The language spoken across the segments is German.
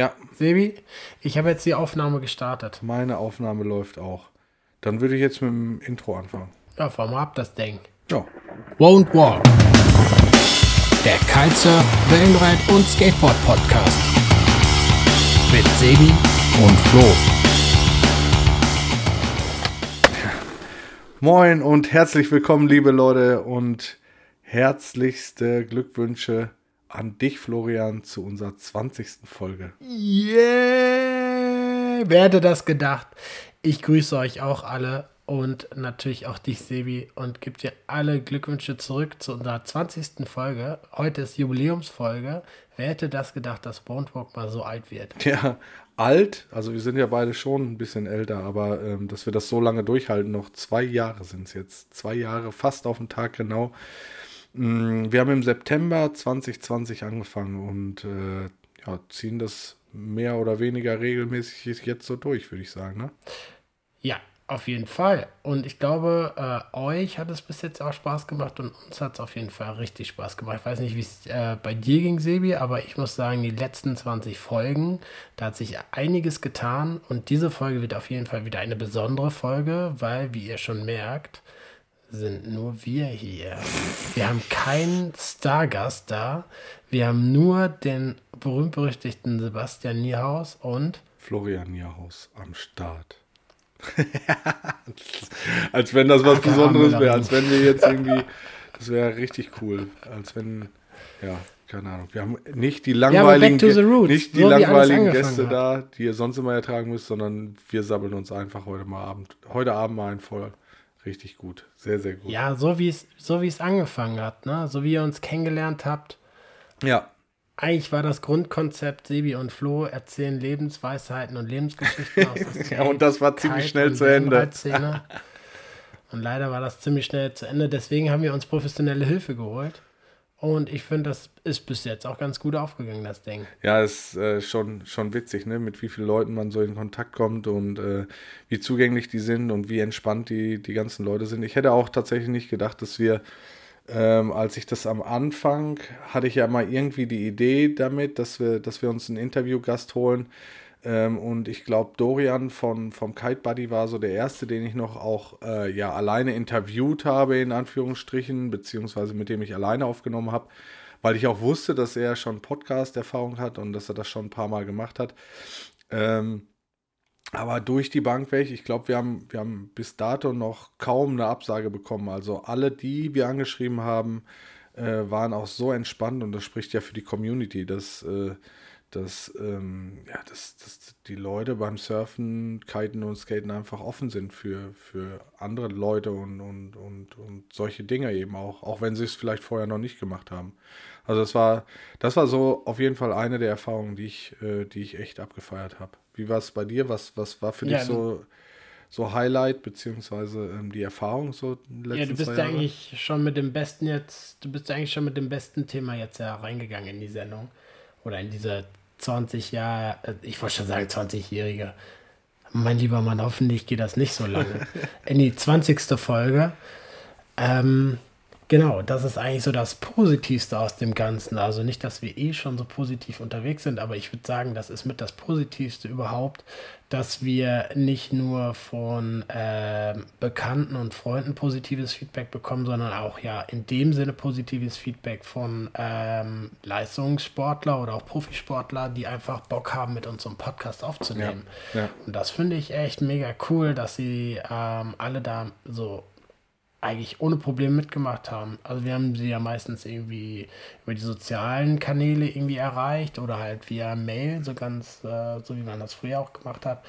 Ja. Sebi, ich habe jetzt die Aufnahme gestartet. Meine Aufnahme läuft auch. Dann würde ich jetzt mit dem Intro anfangen. Ja, fahr mal ab das Ding. Ja. Won't Walk. Der Kitesurf, Wellenreit und Skateboard Podcast. Mit Sebi und Flo. Moin und herzlich willkommen, liebe Leute, und herzlichste Glückwünsche an dich, Florian, zu unserer 20. Folge. Yeah! Wer hätte das gedacht? Ich grüße euch auch alle und natürlich auch dich, Sebi, und gebe dir alle Glückwünsche zurück zu unserer 20. Folge. Heute ist Jubiläumsfolge. Wer hätte das gedacht, dass Bone Walk mal so alt wird? Ja, alt, also wir sind ja beide schon ein bisschen älter, aber ähm, dass wir das so lange durchhalten, noch zwei Jahre sind es jetzt. Zwei Jahre, fast auf den Tag genau. Mm, Wir haben im September 2020 angefangen und äh, ja, ziehen das mehr oder weniger regelmäßig jetzt so durch, würde ich sagen. Ne? Ja, auf jeden Fall. Und ich glaube, äh, euch hat es bis jetzt auch Spaß gemacht und uns hat es auf jeden Fall richtig Spaß gemacht. Ich weiß nicht, wie es äh, bei dir ging, Sebi, aber ich muss sagen, die letzten 20 Folgen, da hat sich einiges getan und diese Folge wird auf jeden Fall wieder eine besondere Folge, weil, wie ihr schon merkt, sind nur wir hier. Wir haben keinen Stargast da. Wir haben nur den berühmt-berüchtigten Sebastian Niehaus und Florian Nierhaus am Start. als wenn das was Ach, Besonderes wäre, als wenn wir jetzt irgendwie, das wäre richtig cool, als wenn, ja, keine Ahnung, wir haben nicht die langweiligen, nicht die so langweiligen Gäste hat. da, die ihr sonst immer ertragen müsst, sondern wir sabbeln uns einfach heute mal Abend, heute Abend mal ein voll. Richtig gut, sehr, sehr gut. ja, so wie es so wie es angefangen hat, ne? So wie ihr uns kennengelernt habt. ja. Eigentlich war das Grundkonzept, Sebi und Flo erzählen Lebensweisheiten und Lebensgeschichten aus der Ja, und das war ziemlich schnell zu Ende. Und leider war das ziemlich schnell zu Ende. Deswegen haben wir uns professionelle Hilfe geholt. Und ich finde, das ist bis jetzt auch ganz gut aufgegangen, das Ding. Ja, ist äh, schon, schon witzig, ne? mit wie vielen Leuten man so in Kontakt kommt und äh, wie zugänglich die sind und wie entspannt die, die ganzen Leute sind. Ich hätte auch tatsächlich nicht gedacht, dass wir, ähm, als ich das am Anfang, hatte ich ja mal irgendwie die Idee damit, dass wir, dass wir uns einen Interviewgast holen. Ähm, und ich glaube, Dorian von, vom Kite Buddy war so der erste, den ich noch auch äh, ja, alleine interviewt habe, in Anführungsstrichen, beziehungsweise mit dem ich alleine aufgenommen habe, weil ich auch wusste, dass er schon Podcast-Erfahrung hat und dass er das schon ein paar Mal gemacht hat. Ähm, aber durch die Bank weg, ich glaube, wir haben, wir haben bis dato noch kaum eine Absage bekommen. Also alle, die wir angeschrieben haben, äh, waren auch so entspannt und das spricht ja für die Community, dass, äh, dass, ähm, ja, dass, dass die Leute beim Surfen, Kiten und Skaten einfach offen sind für, für andere Leute und, und, und, und solche Dinge eben auch, auch wenn sie es vielleicht vorher noch nicht gemacht haben. Also das war, das war so auf jeden Fall eine der Erfahrungen, die ich, äh, die ich echt abgefeiert habe. Wie war es bei dir? Was, was war für Ja, dich so, so Highlight, beziehungsweise ähm, die Erfahrung so in den Ja, du bist ja eigentlich schon mit dem besten jetzt, du bist ja eigentlich schon mit dem besten Thema jetzt ja reingegangen in die Sendung. Oder in diese 20 Jahre, ich wollte schon sagen 20-Jährige. Mein lieber Mann, hoffentlich geht das nicht so lange. in die 20. Folge. Ähm, genau, das ist eigentlich so das Positivste aus dem Ganzen. Also nicht, dass wir eh schon so positiv unterwegs sind, aber ich würde sagen, das ist mit das Positivste überhaupt, dass wir nicht nur von ähm, Bekannten und Freunden positives Feedback bekommen, sondern auch ja in dem Sinne positives Feedback von ähm, Leistungssportler oder auch Profisportler, die einfach Bock haben, mit uns so einen Podcast aufzunehmen. Ja, ja. Und das finde ich echt mega cool, dass sie ähm, alle da so eigentlich ohne Probleme mitgemacht haben. Also wir haben sie ja meistens irgendwie über die sozialen Kanäle irgendwie erreicht oder halt via Mail, so ganz, äh, so wie man das früher auch gemacht hat.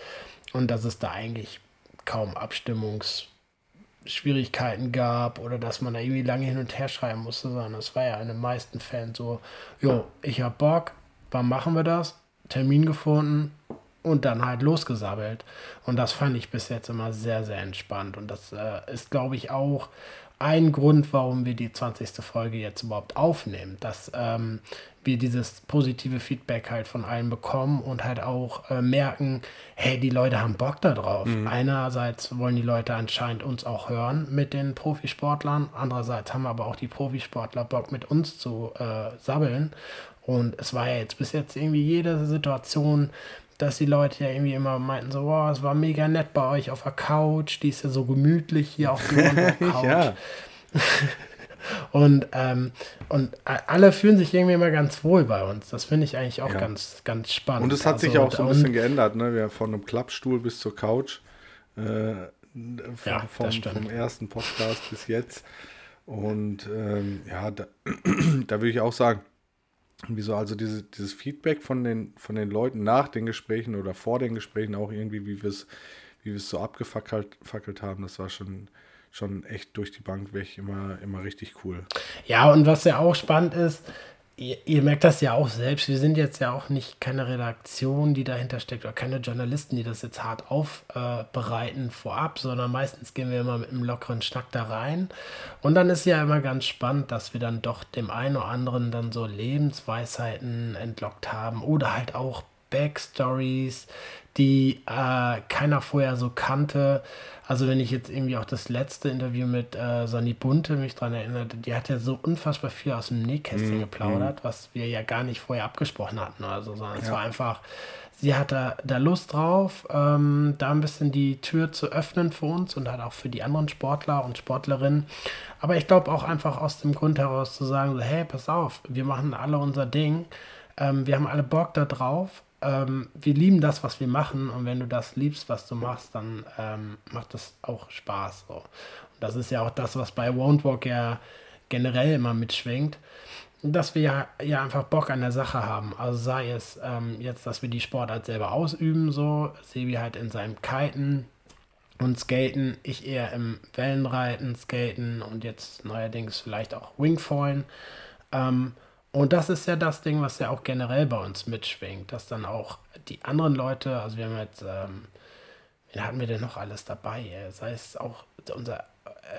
Und dass es da eigentlich kaum Abstimmungsschwierigkeiten gab oder dass man da irgendwie lange hin und her schreiben musste, sondern es war ja in den meisten Fällen so, jo, ich hab Bock, wann machen wir das? Termin gefunden, und dann halt losgesabbelt. Und das fand ich bis jetzt immer sehr, sehr entspannt. Und das äh, ist, glaube ich, auch ein Grund, warum wir die 20. Folge jetzt überhaupt aufnehmen, dass ähm, wir dieses positive Feedback halt von allen bekommen und halt auch äh, merken, hey, die Leute haben Bock da drauf. Einerseits wollen die Leute anscheinend uns auch hören mit den Profisportlern, andererseits haben aber auch die Profisportler Bock mit uns zu äh, sabbeln Und es war ja jetzt bis jetzt irgendwie jede Situation, dass die Leute ja irgendwie immer meinten, so, wow, es war mega nett bei euch auf der Couch, die ist ja so gemütlich hier auf der Couch. ja. und, ähm, und alle fühlen sich irgendwie immer ganz wohl bei uns. Das finde ich eigentlich auch ja. ganz, ganz spannend. Und es hat also, sich auch so ein bisschen geändert, ne? Wir von einem Klappstuhl bis zur Couch. Äh, vom, ja, vom, vom, ersten Podcast bis jetzt. Und ähm, ja, da, da würde ich auch sagen, wieso also diese, dieses Feedback von den, von den Leuten nach den Gesprächen oder vor den Gesprächen auch irgendwie, wie wir es wie so abgefackelt haben, das war schon, schon echt durch die Bank weg immer, immer richtig cool. Ja, und was ja auch spannend ist, ihr, ihr, merkt das ja auch selbst, wir sind jetzt ja auch nicht keine Redaktion, die dahinter steckt, oder keine Journalisten, die das jetzt hart aufbereiten äh, vorab, sondern meistens gehen wir immer mit einem lockeren Schnack da rein. Und dann ist ja immer ganz spannend, dass wir dann doch dem einen oder anderen dann so Lebensweisheiten entlockt haben oder halt auch Backstories, die äh, keiner vorher so kannte. Also wenn ich jetzt irgendwie auch das letzte Interview mit äh, Sonny Bunte mich daran erinnerte, die hat ja so unfassbar viel aus dem Nähkästchen mm, geplaudert, mm. was wir ja gar nicht vorher abgesprochen hatten oder so, sondern ja. es war einfach, sie hatte da Lust drauf, ähm, da ein bisschen die Tür zu öffnen für uns und halt auch für die anderen Sportler und Sportlerinnen. Aber ich glaube auch einfach aus dem Grund heraus zu sagen, so, hey, pass auf, wir machen alle unser Ding, ähm, wir haben alle Bock da drauf ähm, wir lieben das, was wir machen und wenn du das liebst, was du machst, dann ähm, macht das auch Spaß. So. Und das ist ja auch das, was bei Won't Walk ja generell immer mitschwingt, dass wir ja, einfach Bock an der Sache haben. Also sei es ähm, jetzt, dass wir die Sportart selber ausüben, so, Sebi halt in seinem Kiten und Skaten, ich eher im Wellenreiten, Skaten und jetzt neuerdings vielleicht auch Wingfoilen. Ähm, und das ist ja das Ding, was ja auch generell bei uns mitschwingt, dass dann auch die anderen Leute, also wir haben jetzt, ähm, wen hatten wir denn noch alles dabei? Sei es auch unser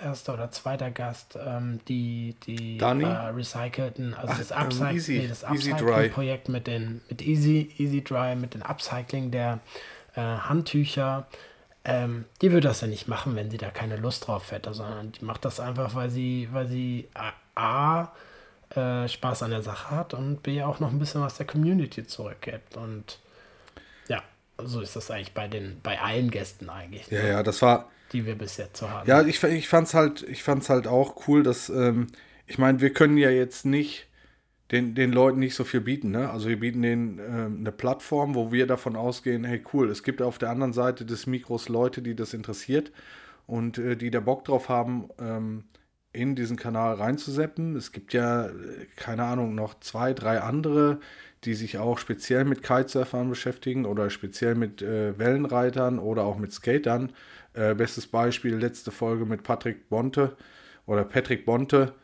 erster oder zweiter Gast, ähm, die, die äh, recycelten, also Ach, das, ähm, Upcycling, easy, nee, das Upcycling-Projekt mit den mit Easy, Easy Dry, mit den Upcycling der äh, Handtücher. Ähm, die würde das ja nicht machen, wenn sie da keine Lust drauf hätte, sondern die macht das einfach, weil sie, weil sie A, A äh, Spaß an der Sache hat und B auch noch ein bisschen was der Community zurückgibt. Und ja, so ist das eigentlich bei den, bei allen Gästen eigentlich. Ja, ne? ja, das war. Die wir bis jetzt so haben. Ja, ich, ich fand's halt, ich fand's halt auch cool, dass, ähm, ich meine, wir können ja jetzt nicht den, den Leuten nicht so viel bieten. Ne? Also wir bieten denen ähm, eine Plattform, wo wir davon ausgehen, hey cool, es gibt auf der anderen Seite des Mikros Leute, die das interessiert und äh, die da Bock drauf haben, ähm, in diesen Kanal reinzuseppen. Es gibt ja, keine Ahnung, noch zwei, drei andere, die sich auch speziell mit Kitesurfern beschäftigen oder speziell mit äh, Wellenreitern oder auch mit Skatern. Äh, bestes Beispiel, letzte Folge mit Patrick Bonte oder Patrick Bonte.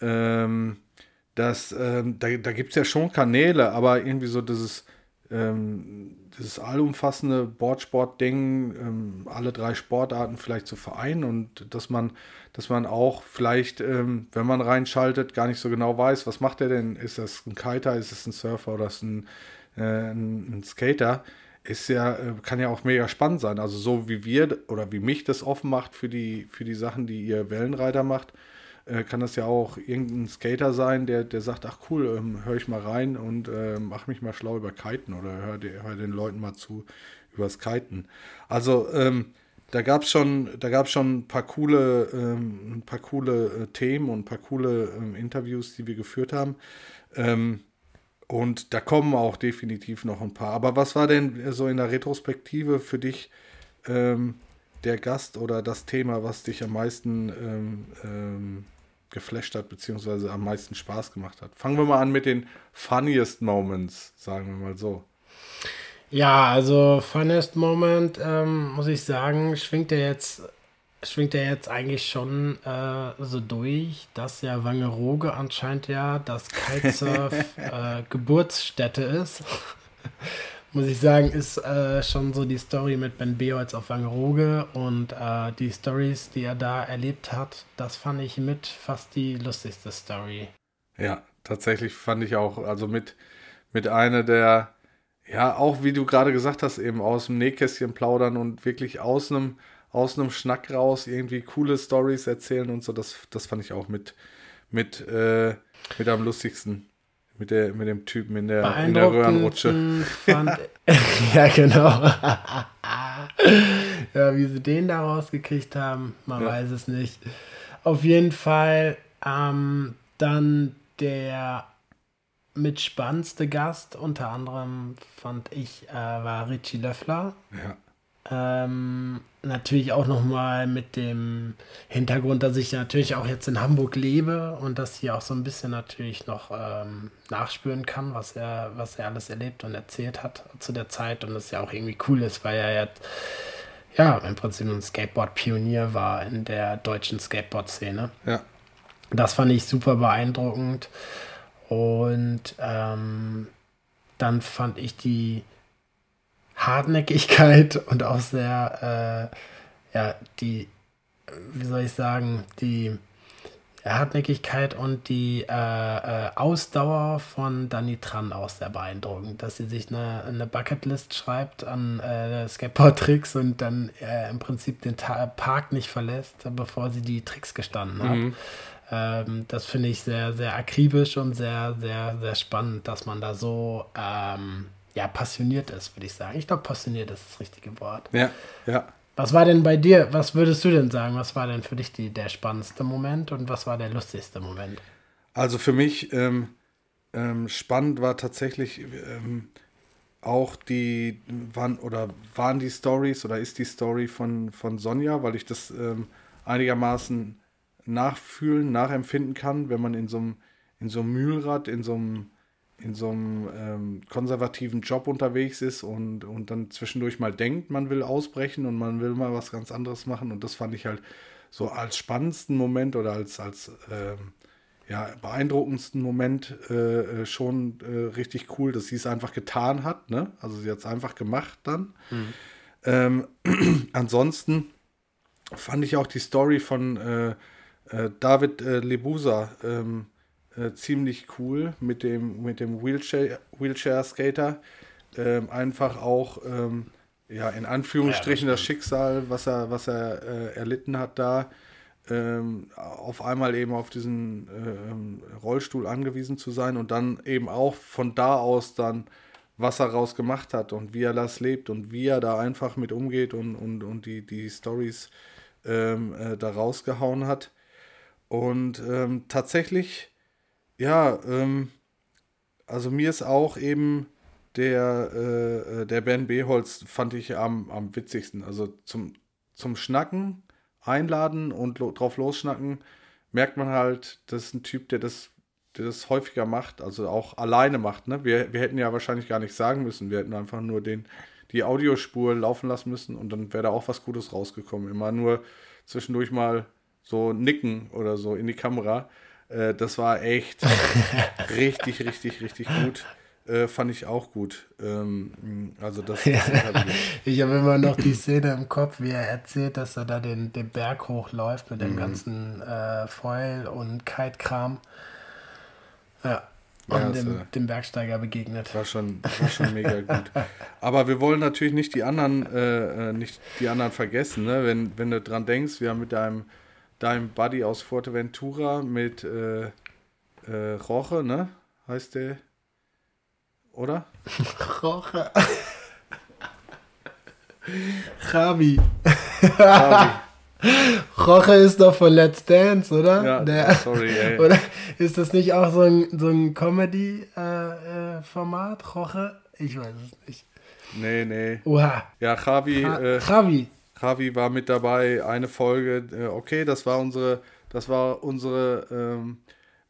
Ähm, das, ähm, da da gibt es ja schon Kanäle, aber irgendwie so dieses ähm, dieses allumfassende Boardsport-Ding, ähm, alle drei Sportarten vielleicht zu vereinen und dass man, dass man auch vielleicht, ähm, wenn man reinschaltet, gar nicht so genau weiß, was macht er denn? Ist das ein Kiter, ist es ein Surfer oder ist es ein, äh, ein, ein Skater? Ist ja, äh, kann ja auch mega spannend sein. Also so wie wir oder wie mich das offen macht für die, für die Sachen, die ihr Wellenreiter macht, äh, kann das ja auch irgendein Skater sein, der, der sagt, ach cool, ähm, höre ich mal rein und äh, mach mich mal schlau über Kiten oder hör, hör den Leuten mal zu übers Kiten. Also ähm, da gab es schon, schon ein paar coole, ähm, ein paar coole äh, Themen und ein paar coole ähm, Interviews, die wir geführt haben. Ähm, und da kommen auch definitiv noch ein paar. Aber was war denn so in der Retrospektive für dich ähm, der Gast oder das Thema, was dich am meisten ähm, ähm, geflasht hat, beziehungsweise am meisten Spaß gemacht hat. Fangen wir mal an mit den funniest Moments, sagen wir mal so. Ja, also funniest Moment, ähm, muss ich sagen, schwingt er jetzt, schwingt er jetzt eigentlich schon äh, so durch, dass ja Wangerooge anscheinend ja das Kitesurf äh, Geburtsstätte ist muss ich sagen, ist äh, schon so die Story mit Ben Beholz auf Wangerooge und äh, die Stories, die er da erlebt hat, das fand ich mit fast die lustigste Story. Ja, tatsächlich fand ich auch, also mit, mit einer der, ja, auch wie du gerade gesagt hast, eben aus dem Nähkästchen plaudern und wirklich aus einem, aus einem Schnack raus irgendwie coole Stories erzählen und so, das, das fand ich auch mit, mit, äh, mit am lustigsten mit, der, mit dem Typen in der, in der Röhrenrutsche. Ja, genau. ja, wie sie den da rausgekriegt haben, man ja. weiß es nicht. Auf jeden Fall ähm, dann der mitspannendste Gast, unter anderem fand ich, äh, war Richie Löffler. Ja. Ähm, natürlich auch nochmal mit dem Hintergrund, dass ich natürlich auch jetzt in Hamburg lebe und das hier auch so ein bisschen natürlich noch ähm, nachspüren kann, was er, was er alles erlebt und erzählt hat zu der Zeit und das ja auch irgendwie cool ist, weil er jetzt ja im Prinzip ein Skateboard-Pionier war in der deutschen Skateboard-Szene. Ja. Das fand ich super beeindruckend und ähm, dann fand ich die Hartnäckigkeit und auch sehr, äh, ja, die, wie soll ich sagen, die Hartnäckigkeit und die äh, äh, Ausdauer von Dani Tran auch sehr beeindruckend, dass sie sich eine, eine Bucketlist schreibt an äh, Skateboard-Tricks und dann äh, im Prinzip den Ta Park nicht verlässt, bevor sie die Tricks gestanden hat. Mhm. Ähm, das finde ich sehr, sehr akribisch und sehr, sehr, sehr spannend, dass man da so ähm, ja, passioniert ist, würde ich sagen. Ich glaube, passioniert ist das richtige Wort. Ja, ja. Was war denn bei dir, was würdest du denn sagen, was war denn für dich die, der spannendste Moment und was war der lustigste Moment? Also für mich ähm, ähm, spannend war tatsächlich ähm, auch die, waren oder waren die Stories oder ist die Story von, von Sonja, weil ich das ähm, einigermaßen nachfühlen, nachempfinden kann, wenn man in so einem in so einem Mühlrad, in so einem in so einem ähm, konservativen Job unterwegs ist und, und dann zwischendurch mal denkt, man will ausbrechen und man will mal was ganz anderes machen. Und das fand ich halt so als spannendsten Moment oder als, als ähm, ja, beeindruckendsten Moment äh, äh schon äh, richtig cool, dass sie es einfach getan hat. Ne? Also sie hat es einfach gemacht dann. Mhm. Ähm, ansonsten fand ich auch die Story von äh, äh David äh, Lebusa ähm, äh, ziemlich cool mit dem, mit dem Wheelchair, Wheelchair Skater. Ähm, einfach auch, ähm, ja, in Anführungsstrichen ja, das, das, Schicksal, was er, was er äh, erlitten hat da, ähm, auf einmal eben auf diesen äh, Rollstuhl angewiesen zu sein und dann eben auch von da aus dann was er raus gemacht hat und wie er das lebt und wie er da einfach mit umgeht und, und, und die, die Stories ähm, äh, da rausgehauen hat. Und ähm, tatsächlich ja, ähm, also mir ist auch eben der, äh, äh der Ben Beholz fand ich am, am witzigsten. Also zum, zum Schnacken, einladen und lo drauf losschnacken, merkt man halt, das ist ein Typ, der das, der das häufiger macht, also auch alleine macht. Ne? Wir, wir hätten ja wahrscheinlich gar nicht sagen müssen, wir hätten einfach nur den, die Audiospur laufen lassen müssen und dann wäre da auch was Gutes rausgekommen. Immer nur zwischendurch mal so nicken oder so in die Kamera. Äh, das war echt richtig, richtig, richtig gut. Äh, fand ich auch gut. Ähm, also das, das halt Ich habe immer noch die Szene im Kopf, wie er erzählt, dass er da den, den Berg hochläuft mit dem mhm. ganzen äh, Foil und Kite-Kram. Ja. Und ja, dem, dem, Bergsteiger begegnet. War schon, war schon mega gut. Aber wir wollen natürlich nicht die anderen, äh, äh, nicht die anderen vergessen, ne? Wenn, wenn du dran denkst, wir haben mit deinem deinem Buddy aus Fuerteventura mit äh, äh, Roche, ne? Heißt der? Oder? Roche. Javi. Javi. Roche ist doch von Let's Dance, oder? Ja, Der, sorry, ey. Oder ist das nicht auch so ein, so ein Comedy-Format, äh, äh, Roche? Ich weiß es nicht. Nee, nee. Oha. Ja, Javi. Ha äh, Javi. Javi war mit dabei, eine Folge, äh, okay, das war unsere, das war unsere ähm,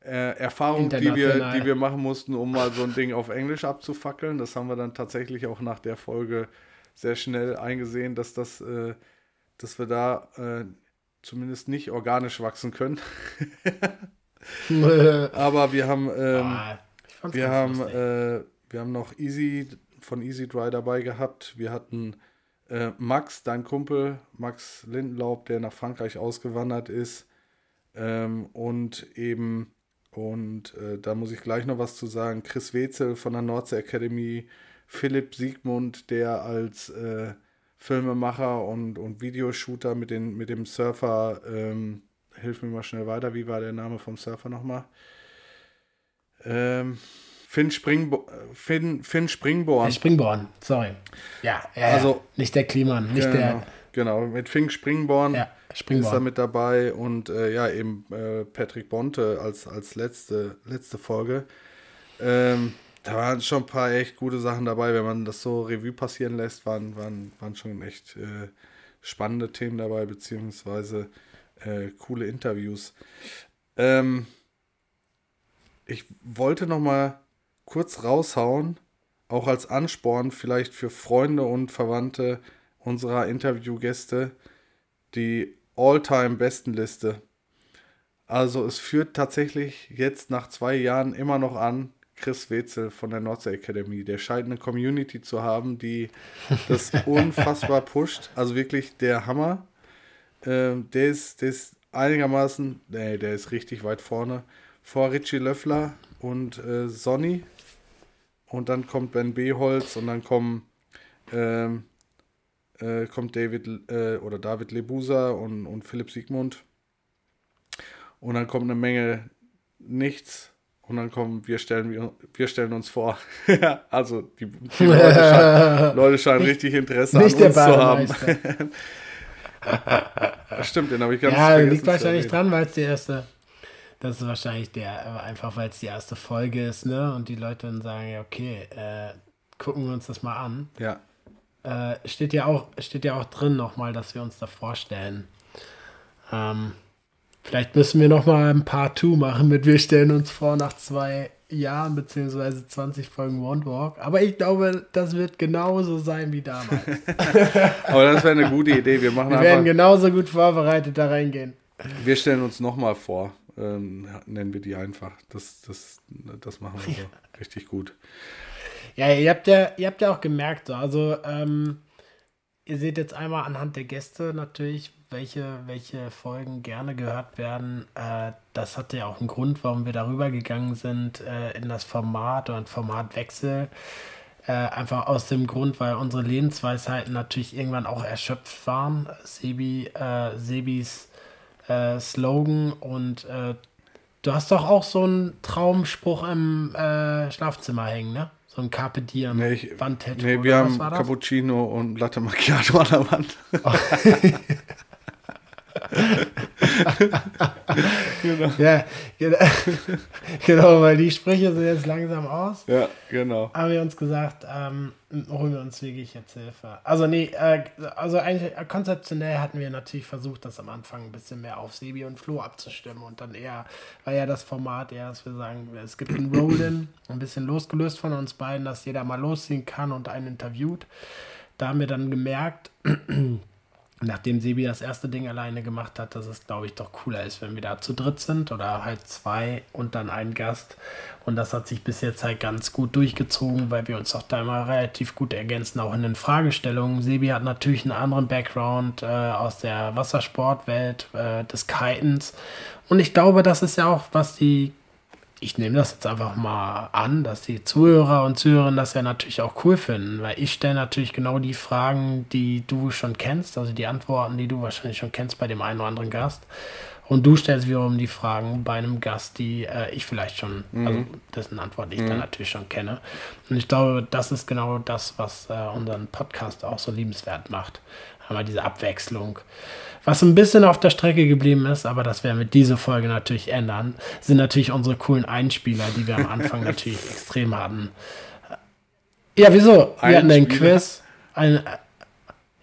äh, Erfahrung, die wir, die wir machen mussten, um mal so ein Ding auf Englisch abzufackeln. Das haben wir dann tatsächlich auch nach der Folge sehr schnell eingesehen, dass das, äh, dass wir da äh, zumindest nicht organisch wachsen können. Aber wir haben, ähm, oh, wir haben, äh, wir haben noch Easy von Easy Dry dabei gehabt. Wir hatten äh, Max, dein Kumpel, Max Lindenlaub, der nach Frankreich ausgewandert ist. Ähm, und eben, und äh, da muss ich gleich noch was zu sagen, Chris Wetzel von der Nordsee Academy, Philipp Siegmund, der als äh, Filmemacher und, und Videoshooter mit, den, mit dem Surfer, ähm, hilf mir mal schnell weiter, wie war der Name vom Surfer nochmal? Ähm, Finn, Springbo Finn, Finn Springborn. Springborn, sorry. Ja, ja also nicht der Kliman, nicht genau, der. Genau, mit Finn Springborn ja, ist er mit dabei und äh, ja, eben äh, Patrick Bonte als, als letzte, letzte Folge. Ähm, da waren schon ein paar echt gute Sachen dabei, wenn man das so Revue passieren lässt, waren, waren, waren schon echt äh, spannende Themen dabei, beziehungsweise äh, coole Interviews. Ähm, ich wollte noch mal kurz raushauen, auch als Ansporn vielleicht für Freunde und Verwandte unserer Interviewgäste, die All-Time-Bestenliste. Also es führt tatsächlich jetzt nach zwei Jahren immer noch an, Chris Wetzel von der Nordsee Academy. Der scheint eine Community zu haben, die das unfassbar pusht. Also wirklich der Hammer. Ähm, der, ist, der ist einigermaßen, nee, der ist richtig weit vorne. Vor Richie Löffler und äh, Sonny. Und dann kommt Ben Beholz und dann kommen, ähm, äh, kommt David äh, oder David Lebusa und, und Philipp Siegmund. Und dann kommt eine Menge nichts und dann kommen, wir stellen, wir stellen uns vor. also die, die Leute, scheinen, Leute, scheinen, richtig Interesse nicht an uns zu haben. Stimmt, den habe ich ganz Ja, liegt wahrscheinlich dran, weil es die erste. Das ist wahrscheinlich der, einfach weil es die erste Folge ist, ne? Und die Leute dann sagen, ja, okay, äh, gucken wir uns das mal an. Ja. Äh, steht ja auch, steht ja auch drin nochmal, dass wir uns da vorstellen. Ähm, Vielleicht müssen wir noch mal ein Part 2 machen mit Wir stellen uns vor nach zwei Jahren beziehungsweise 20 Folgen One Walk. Aber ich glaube, das wird genauso sein wie damals. Aber das wäre eine gute Idee. Wir, machen wir werden genauso gut vorbereitet da reingehen. Wir stellen uns noch mal vor. Ähm, nennen wir die einfach. Das, das, das machen wir so richtig gut. Ja, ihr habt ja, ihr habt ja auch gemerkt, so, also ähm, ihr seht jetzt einmal anhand der Gäste natürlich, welche, welche Folgen gerne gehört werden. Äh, das hatte ja auch einen Grund, warum wir darüber gegangen sind äh, in das Format und Formatwechsel. Äh, einfach aus dem Grund, weil unsere Lebensweisheiten natürlich irgendwann auch erschöpft waren. Sebi, äh, Sebis äh, Slogan und äh, du hast doch auch so einen Traumspruch im Schlafzimmer hängen, ne? So ein Carpe Diem nee, ich, Wandtattoo. Nee, wir haben Cappuccino und Latte Macchiato an der Wand. Oh. genau. Ja, genau. genau, weil die Sprüche sind jetzt langsam aus. Ja, genau. Haben wir uns gesagt, ähm, holen wir uns wirklich jetzt Hilfe. Also nee, äh, also eigentlich äh, konzeptionell hatten wir natürlich versucht, das am Anfang ein bisschen mehr auf Sebi und Flo abzustimmen und dann eher, war ja das Format eher, dass wir sagen, es gibt ein Roll-In, ein bisschen losgelöst von uns beiden, dass jeder mal losziehen kann und einen interviewt. Da haben wir dann gemerkt, nachdem Sebi das erste Ding alleine gemacht hat, dass es, glaube ich, doch cooler ist, wenn wir da zu dritt sind oder halt zwei und dann ein Gast. Und das hat sich bis jetzt halt ganz gut durchgezogen, weil wir uns auch da immer relativ gut ergänzen, auch in den Fragestellungen. Sebi hat natürlich einen anderen Background äh, aus der Wassersportwelt, äh, des Kitens. Und ich glaube, das ist ja auch, was die ich nehme das jetzt einfach mal an, dass die Zuhörer und Zuhörerinnen das ja natürlich auch cool finden, weil ich stelle natürlich genau die Fragen, die du schon kennst, also die Antworten, die du wahrscheinlich schon kennst bei dem einen oder anderen Gast. Und du stellst wiederum die Fragen bei einem Gast, die äh, ich vielleicht schon, mhm. also dessen Antwort ich mhm. dann natürlich schon kenne. Und ich glaube, das ist genau das, was äh, unseren Podcast auch so liebenswert macht. Einmal diese Abwechslung. Was ein bisschen auf der Strecke geblieben ist, aber das werden wir diese Folge natürlich ändern, sind natürlich unsere coolen Einspieler, die wir am Anfang natürlich extrem hatten. Ja, wieso? Wir hatten ein Quiz. Ein,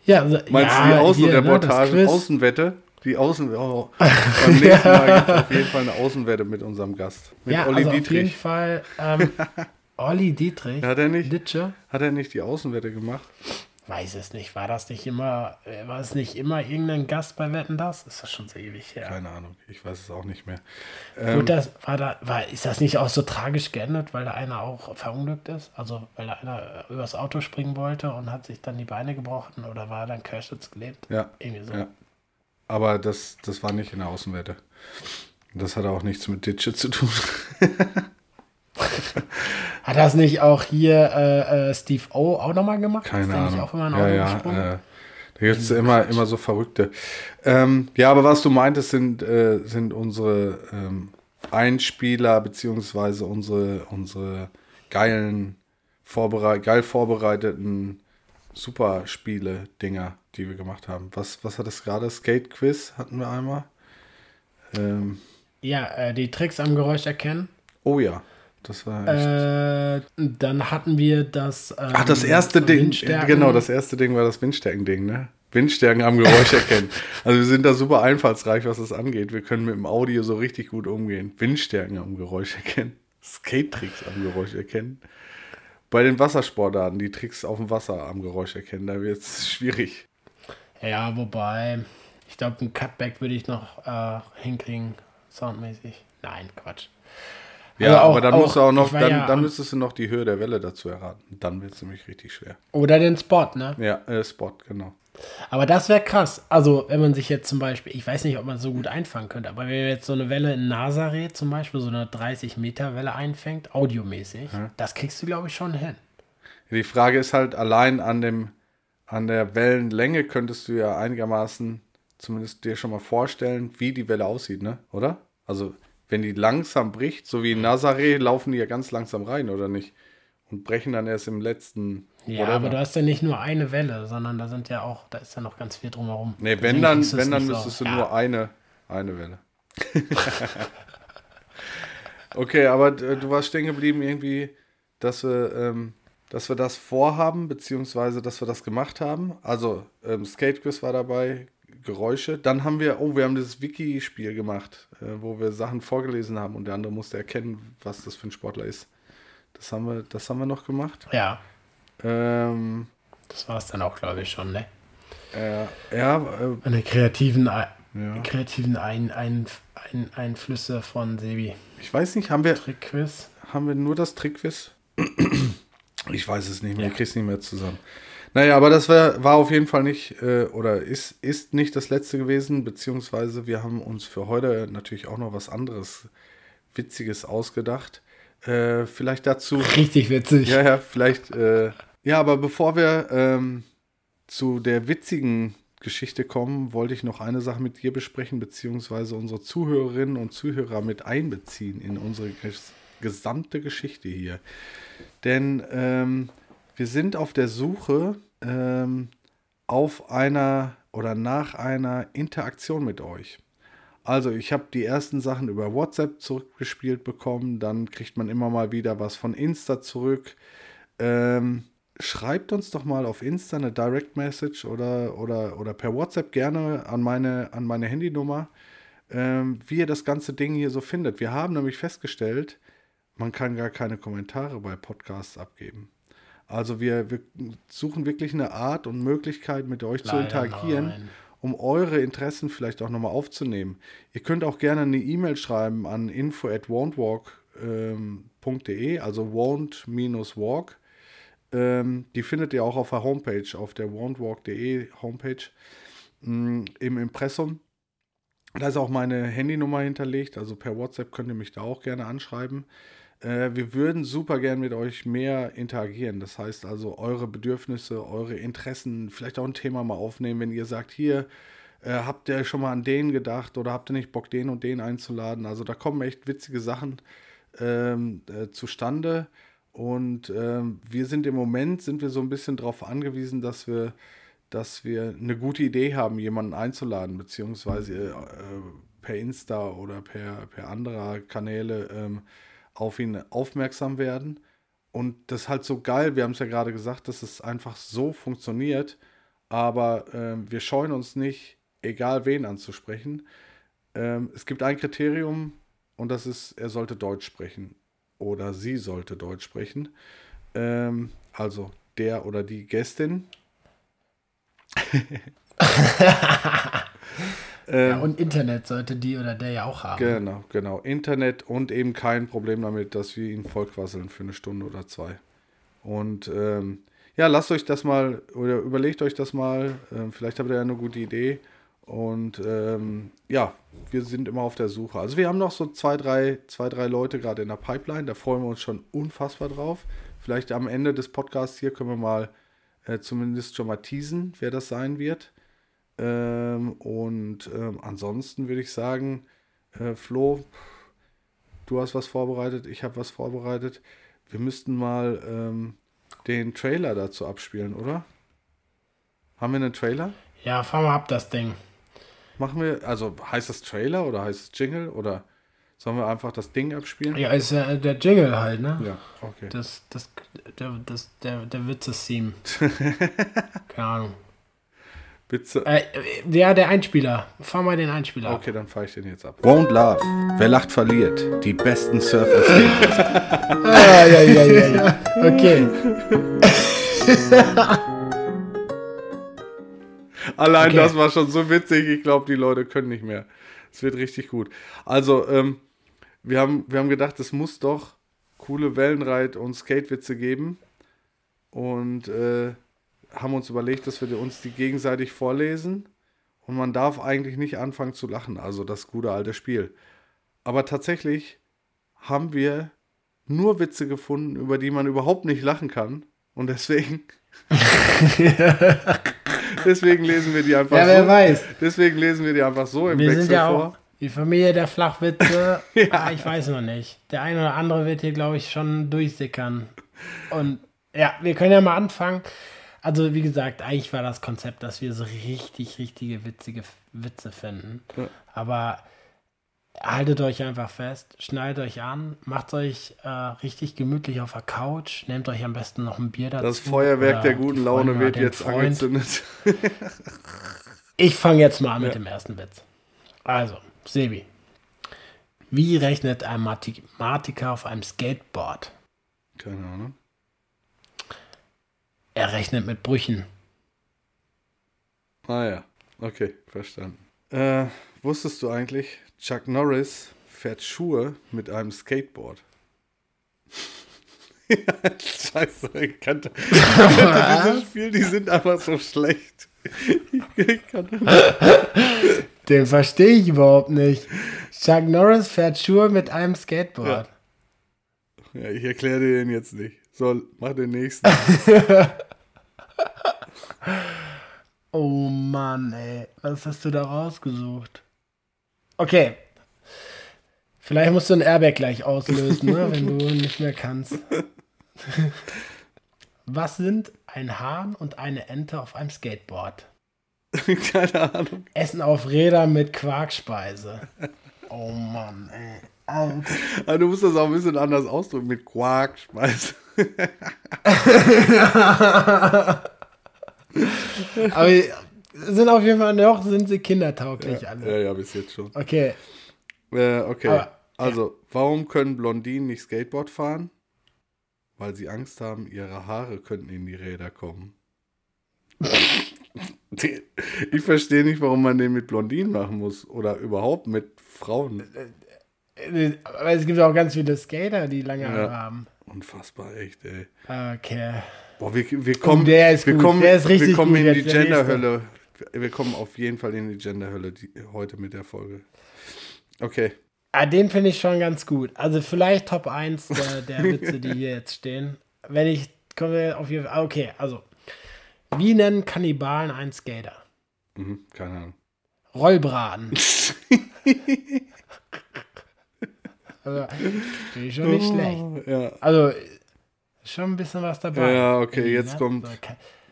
ja, Meinst ja, du die Außenreportage, ne, Außenwette? Die Außen oh, beim nächsten Mal gibt es auf jeden Fall eine Außenwette mit unserem Gast. Mit ja, Olli also Dietrich. auf jeden Fall ähm, Olli Dietrich. Hat er nicht? Hat er nicht die Außenwette gemacht? Weiß es nicht. War das nicht immer, äh, war es nicht immer irgendein Gast bei Wetten das? Ist das schon so ewig her? Keine Ahnung, ich weiß es auch nicht mehr. Ähm, Gut, das, war da, war, ist das nicht auch so tragisch geendet, weil da einer auch verunglückt ist? Also weil da einer übers Auto springen wollte und hat sich dann die Beine gebrochen oder war er dann Querschnitts gelebt? Ja. Irgendwie so. Ja. Aber das, das war nicht in der Außenwette. Das hat auch nichts mit Ditsche zu tun. Hat das nicht auch hier äh, äh, Steve O auch nochmal gemacht? Keine Ist Ahnung. auch immer ja, ja, äh, da gibt es immer, immer so Verrückte. Ähm, ja, aber was du meintest, sind, äh, sind unsere ähm, Einspieler beziehungsweise unsere, unsere geilen, vorbereit geil vorbereiteten Superspiele-Dinger, die wir gemacht haben. Was, was hat es gerade? Skate-Quiz hatten wir einmal. Ähm, ja, äh, die Tricks am Geräusch erkennen. Oh ja, das war echt. Äh, dann hatten wir das. Ähm, Ach, das erste Ding. Genau, das erste Ding war das Windstärken-Ding, ne? Windstärken am Geräusch erkennen. Also wir sind da super einfallsreich, was das angeht. Wir können mit dem Audio so richtig gut umgehen. Windstärken am Geräusch erkennen. Skate-Tricks am Geräusch erkennen. Bei den Wassersportarten, die Tricks auf dem Wasser am Geräusch erkennen, da wird es schwierig. Ja, wobei, ich glaube, ein Cutback würde ich noch äh, hinkriegen, soundmäßig. Nein, Quatsch. Ja, also auch, aber dann auch, musst du auch noch, dann, ja dann müsstest du noch die Höhe der Welle dazu erraten. Dann wird es nämlich richtig schwer. Oder den Spot, ne? Ja, äh, Spot, genau. Aber das wäre krass. Also, wenn man sich jetzt zum Beispiel, ich weiß nicht, ob man so gut einfangen könnte, aber wenn man jetzt so eine Welle in Nazareth zum Beispiel, so eine 30-Meter-Welle einfängt, audiomäßig, ja. das kriegst du, glaube ich, schon hin. Die Frage ist halt, allein an, dem, an der Wellenlänge könntest du ja einigermaßen zumindest dir schon mal vorstellen, wie die Welle aussieht, ne? Oder? Also, wenn die langsam bricht, so wie in Nazareth, laufen die ja ganz langsam rein, oder nicht? Und brechen dann erst im letzten. Ja, whatever. aber du hast ja nicht nur eine Welle, sondern da sind ja auch, da ist ja noch ganz viel drumherum. Nee, wenn dann, wenn dann müsstest so. du ja. nur eine, eine Welle. okay, aber äh, du warst stehen geblieben irgendwie, dass wir, ähm, dass wir das vorhaben, beziehungsweise dass wir das gemacht haben. Also ähm, Skate Quiz war dabei, Geräusche. Dann haben wir, oh, wir haben dieses Wiki-Spiel gemacht, äh, wo wir Sachen vorgelesen haben und der andere musste erkennen, was das für ein Sportler ist. Das haben wir, das haben wir noch gemacht. Ja. Ähm, das war es dann auch, glaube ich, schon, ne? Äh, ja. Äh, Eine kreativen, ja. kreativen ein, ein, ein, Einflüsse von Sebi. Ich weiß nicht, haben wir. Trickquiz? Haben wir nur das Trickquiz? ich weiß es nicht mehr, ja. ich krieg's nicht mehr zusammen. Naja, aber das war, war auf jeden Fall nicht, äh, oder ist, ist nicht das letzte gewesen, beziehungsweise wir haben uns für heute natürlich auch noch was anderes Witziges ausgedacht. Äh, vielleicht dazu. Richtig witzig. Ja, ja, vielleicht. Äh, ja, aber bevor wir ähm, zu der witzigen Geschichte kommen, wollte ich noch eine Sache mit dir besprechen, beziehungsweise unsere Zuhörerinnen und Zuhörer mit einbeziehen in unsere ges gesamte Geschichte hier. Denn ähm, wir sind auf der Suche ähm, auf einer oder nach einer Interaktion mit euch. Also ich habe die ersten Sachen über WhatsApp zurückgespielt bekommen, dann kriegt man immer mal wieder was von Insta zurück. Ähm, schreibt uns doch mal auf Insta eine Direct Message oder, oder, oder per WhatsApp gerne an meine, an meine Handynummer, ähm, wie ihr das ganze Ding hier so findet. Wir haben nämlich festgestellt, man kann gar keine Kommentare bei Podcasts abgeben. Also wir, wir suchen wirklich eine Art und Möglichkeit, mit euch Leider zu interagieren, nein. um eure Interessen vielleicht auch nochmal aufzunehmen. Ihr könnt auch gerne eine E-Mail schreiben an info at won'twalk.de, also won't-walk. Ähm, die findet ihr auch auf der Homepage, auf der won'twalk.de Homepage mm, im Impressum. Da ist auch meine Handynummer hinterlegt, also per WhatsApp könnt ihr mich da auch gerne anschreiben. Äh, wir würden super gern mit euch mehr interagieren. Das heißt also, eure Bedürfnisse, eure Interessen, vielleicht auch ein Thema mal aufnehmen, wenn ihr sagt, hier, äh, habt ihr schon mal an den gedacht oder habt ihr nicht Bock, den und den einzuladen? Also da kommen echt witzige Sachen ähm, äh, zustande. Und ähm, wir sind im Moment, sind wir so ein bisschen darauf angewiesen, dass wir, dass wir eine gute Idee haben, jemanden einzuladen, beziehungsweise äh, per Insta oder per, per anderer Kanäle ähm, auf ihn aufmerksam werden. Und das ist halt so geil, wir haben es ja gerade gesagt, dass es einfach so funktioniert, aber äh, wir scheuen uns nicht, egal wen anzusprechen. Ähm, es gibt ein Kriterium und das ist, er sollte Deutsch sprechen oder sie sollte Deutsch sprechen. Ähm, also der oder die Gästin. Ähm, ja, und Internet sollte die oder der ja auch haben. Genau, genau. Internet und eben kein Problem damit, dass wir ihn vollquasseln für eine Stunde oder zwei. Und ähm, ja, lasst euch das mal oder überlegt euch das mal. Ähm, vielleicht habt ihr ja eine gute Idee. Und ähm, ja, wir sind immer auf der Suche. Also wir haben noch so zwei, drei, zwei, drei Leute gerade in der Pipeline. Da freuen wir uns schon unfassbar drauf. Vielleicht am Ende des Podcasts hier können wir mal äh, zumindest schon mal teasen, wer das sein wird. Ähm, und ähm, ansonsten würde ich sagen, äh, Flo, du hast was vorbereitet, ich habe was vorbereitet. wir müssten mal ähm, den Trailer dazu abspielen, oder? Haben wir einen Trailer? Ja, fahr mal ab das Ding. Machen wir, also heißt das Trailer oder heißt es Jingle oder sollen wir einfach das Ding abspielen? Ja, ist ja der Jingle halt, ne? Ja, okay. Das, das, der, das, der, der Witze-Theme. Keine Ahnung. Bitte. Äh, ja, der Einspieler. Fahr mal den Einspieler. ab. Okay, dann fahre ich den jetzt ab. Won't Love. Wer lacht, verliert. Die besten Surf und Skate. Ah, ja, ja, ja, ja. Okay. Allein Okay. das war schon so witzig. Ich glaube, die Leute können nicht mehr. Es wird richtig gut. Also, ähm, wir, haben, wir haben gedacht, es muss doch coole Wellenreit- und Skatewitze geben. Und äh, haben uns überlegt, dass wir uns die gegenseitig vorlesen. Und man darf eigentlich nicht anfangen zu lachen. Also das gute alte Spiel. Aber tatsächlich haben wir nur Witze gefunden, über die man überhaupt nicht lachen kann. Und deswegen. deswegen lesen wir die einfach Ja, so. wer weiß. Deswegen lesen wir die einfach so im Wir Wechsel sind ja vor. auch die Familie der Flachwitze. ah, ich weiß noch nicht. Der eine oder andere wird hier, glaube ich, schon durchsickern. Und ja, wir können ja mal anfangen. Also, wie gesagt, eigentlich war das Konzept, dass wir so richtig, richtige, witzige Witze finden. Ja. Aber haltet euch einfach fest, schneidet euch an, macht euch äh, richtig gemütlich auf der Couch, nehmt euch am besten noch ein Bier dazu. Das Feuerwerk der guten Laune wird jetzt Freund. angezündet. Ich fange jetzt mal an mit Ja. dem ersten Witz. Also, Sebi. Wie rechnet ein Mathematiker auf einem Skateboard? Keine Ahnung. Rechnet mit Brüchen. Ah ja, okay, verstanden. Äh, wusstest du eigentlich, Chuck Norris fährt Schuhe mit einem Skateboard? ja, scheiße, ich kannte, dieses Spiel, die sind einfach so schlecht. Ich, ich kannte Den verstehe ich überhaupt nicht. Chuck Norris fährt Schuhe mit einem Skateboard. ja, ich erkläre dir den jetzt nicht. So, mach den nächsten. Oh Mann, ey. Was hast du da rausgesucht? Okay. Vielleicht musst du ein Airbag gleich auslösen, ne, wenn du nicht mehr kannst. Was sind ein Hahn und eine Ente auf einem Skateboard? Keine Ahnung. Essen auf Rädern mit Quarkspeise. Oh Mann, ey. Alter. Aber du musst das auch ein bisschen anders ausdrücken mit Quark, Speise. Aber sind auf jeden Fall noch, sind sie kindertauglich Ja, alle. ja, bis jetzt schon. Okay. Äh, okay. Aber- also, warum können Blondinen nicht Skateboard fahren? Weil sie Angst haben, ihre Haare könnten in die Räder kommen. ich verstehe nicht, warum man den mit Blondinen machen muss. Oder überhaupt mit Frauen. Aber es gibt auch ganz viele Skater, die lange Ja. Haare haben. Unfassbar, echt, ey. Okay. Boah, wir, wir kommen, Oh, der ist wir gut, kommen, der ist richtig wir kommen gut in die. Genderhölle. Wir kommen auf jeden Fall in die Genderhölle die, heute mit der Folge. Okay. Ah, den finde ich schon ganz gut. Also vielleicht Top 1 der, der Witze, die hier jetzt stehen. Wenn ich, kommen wir auf jeden Fall. Okay, also. Wie nennen Kannibalen einen Skater? Mhm, keine Ahnung. Rollbraten. also, finde ich schon nicht schlecht. Ja, Also, schon ein bisschen was dabei. Ja, okay, jetzt ne? kommt-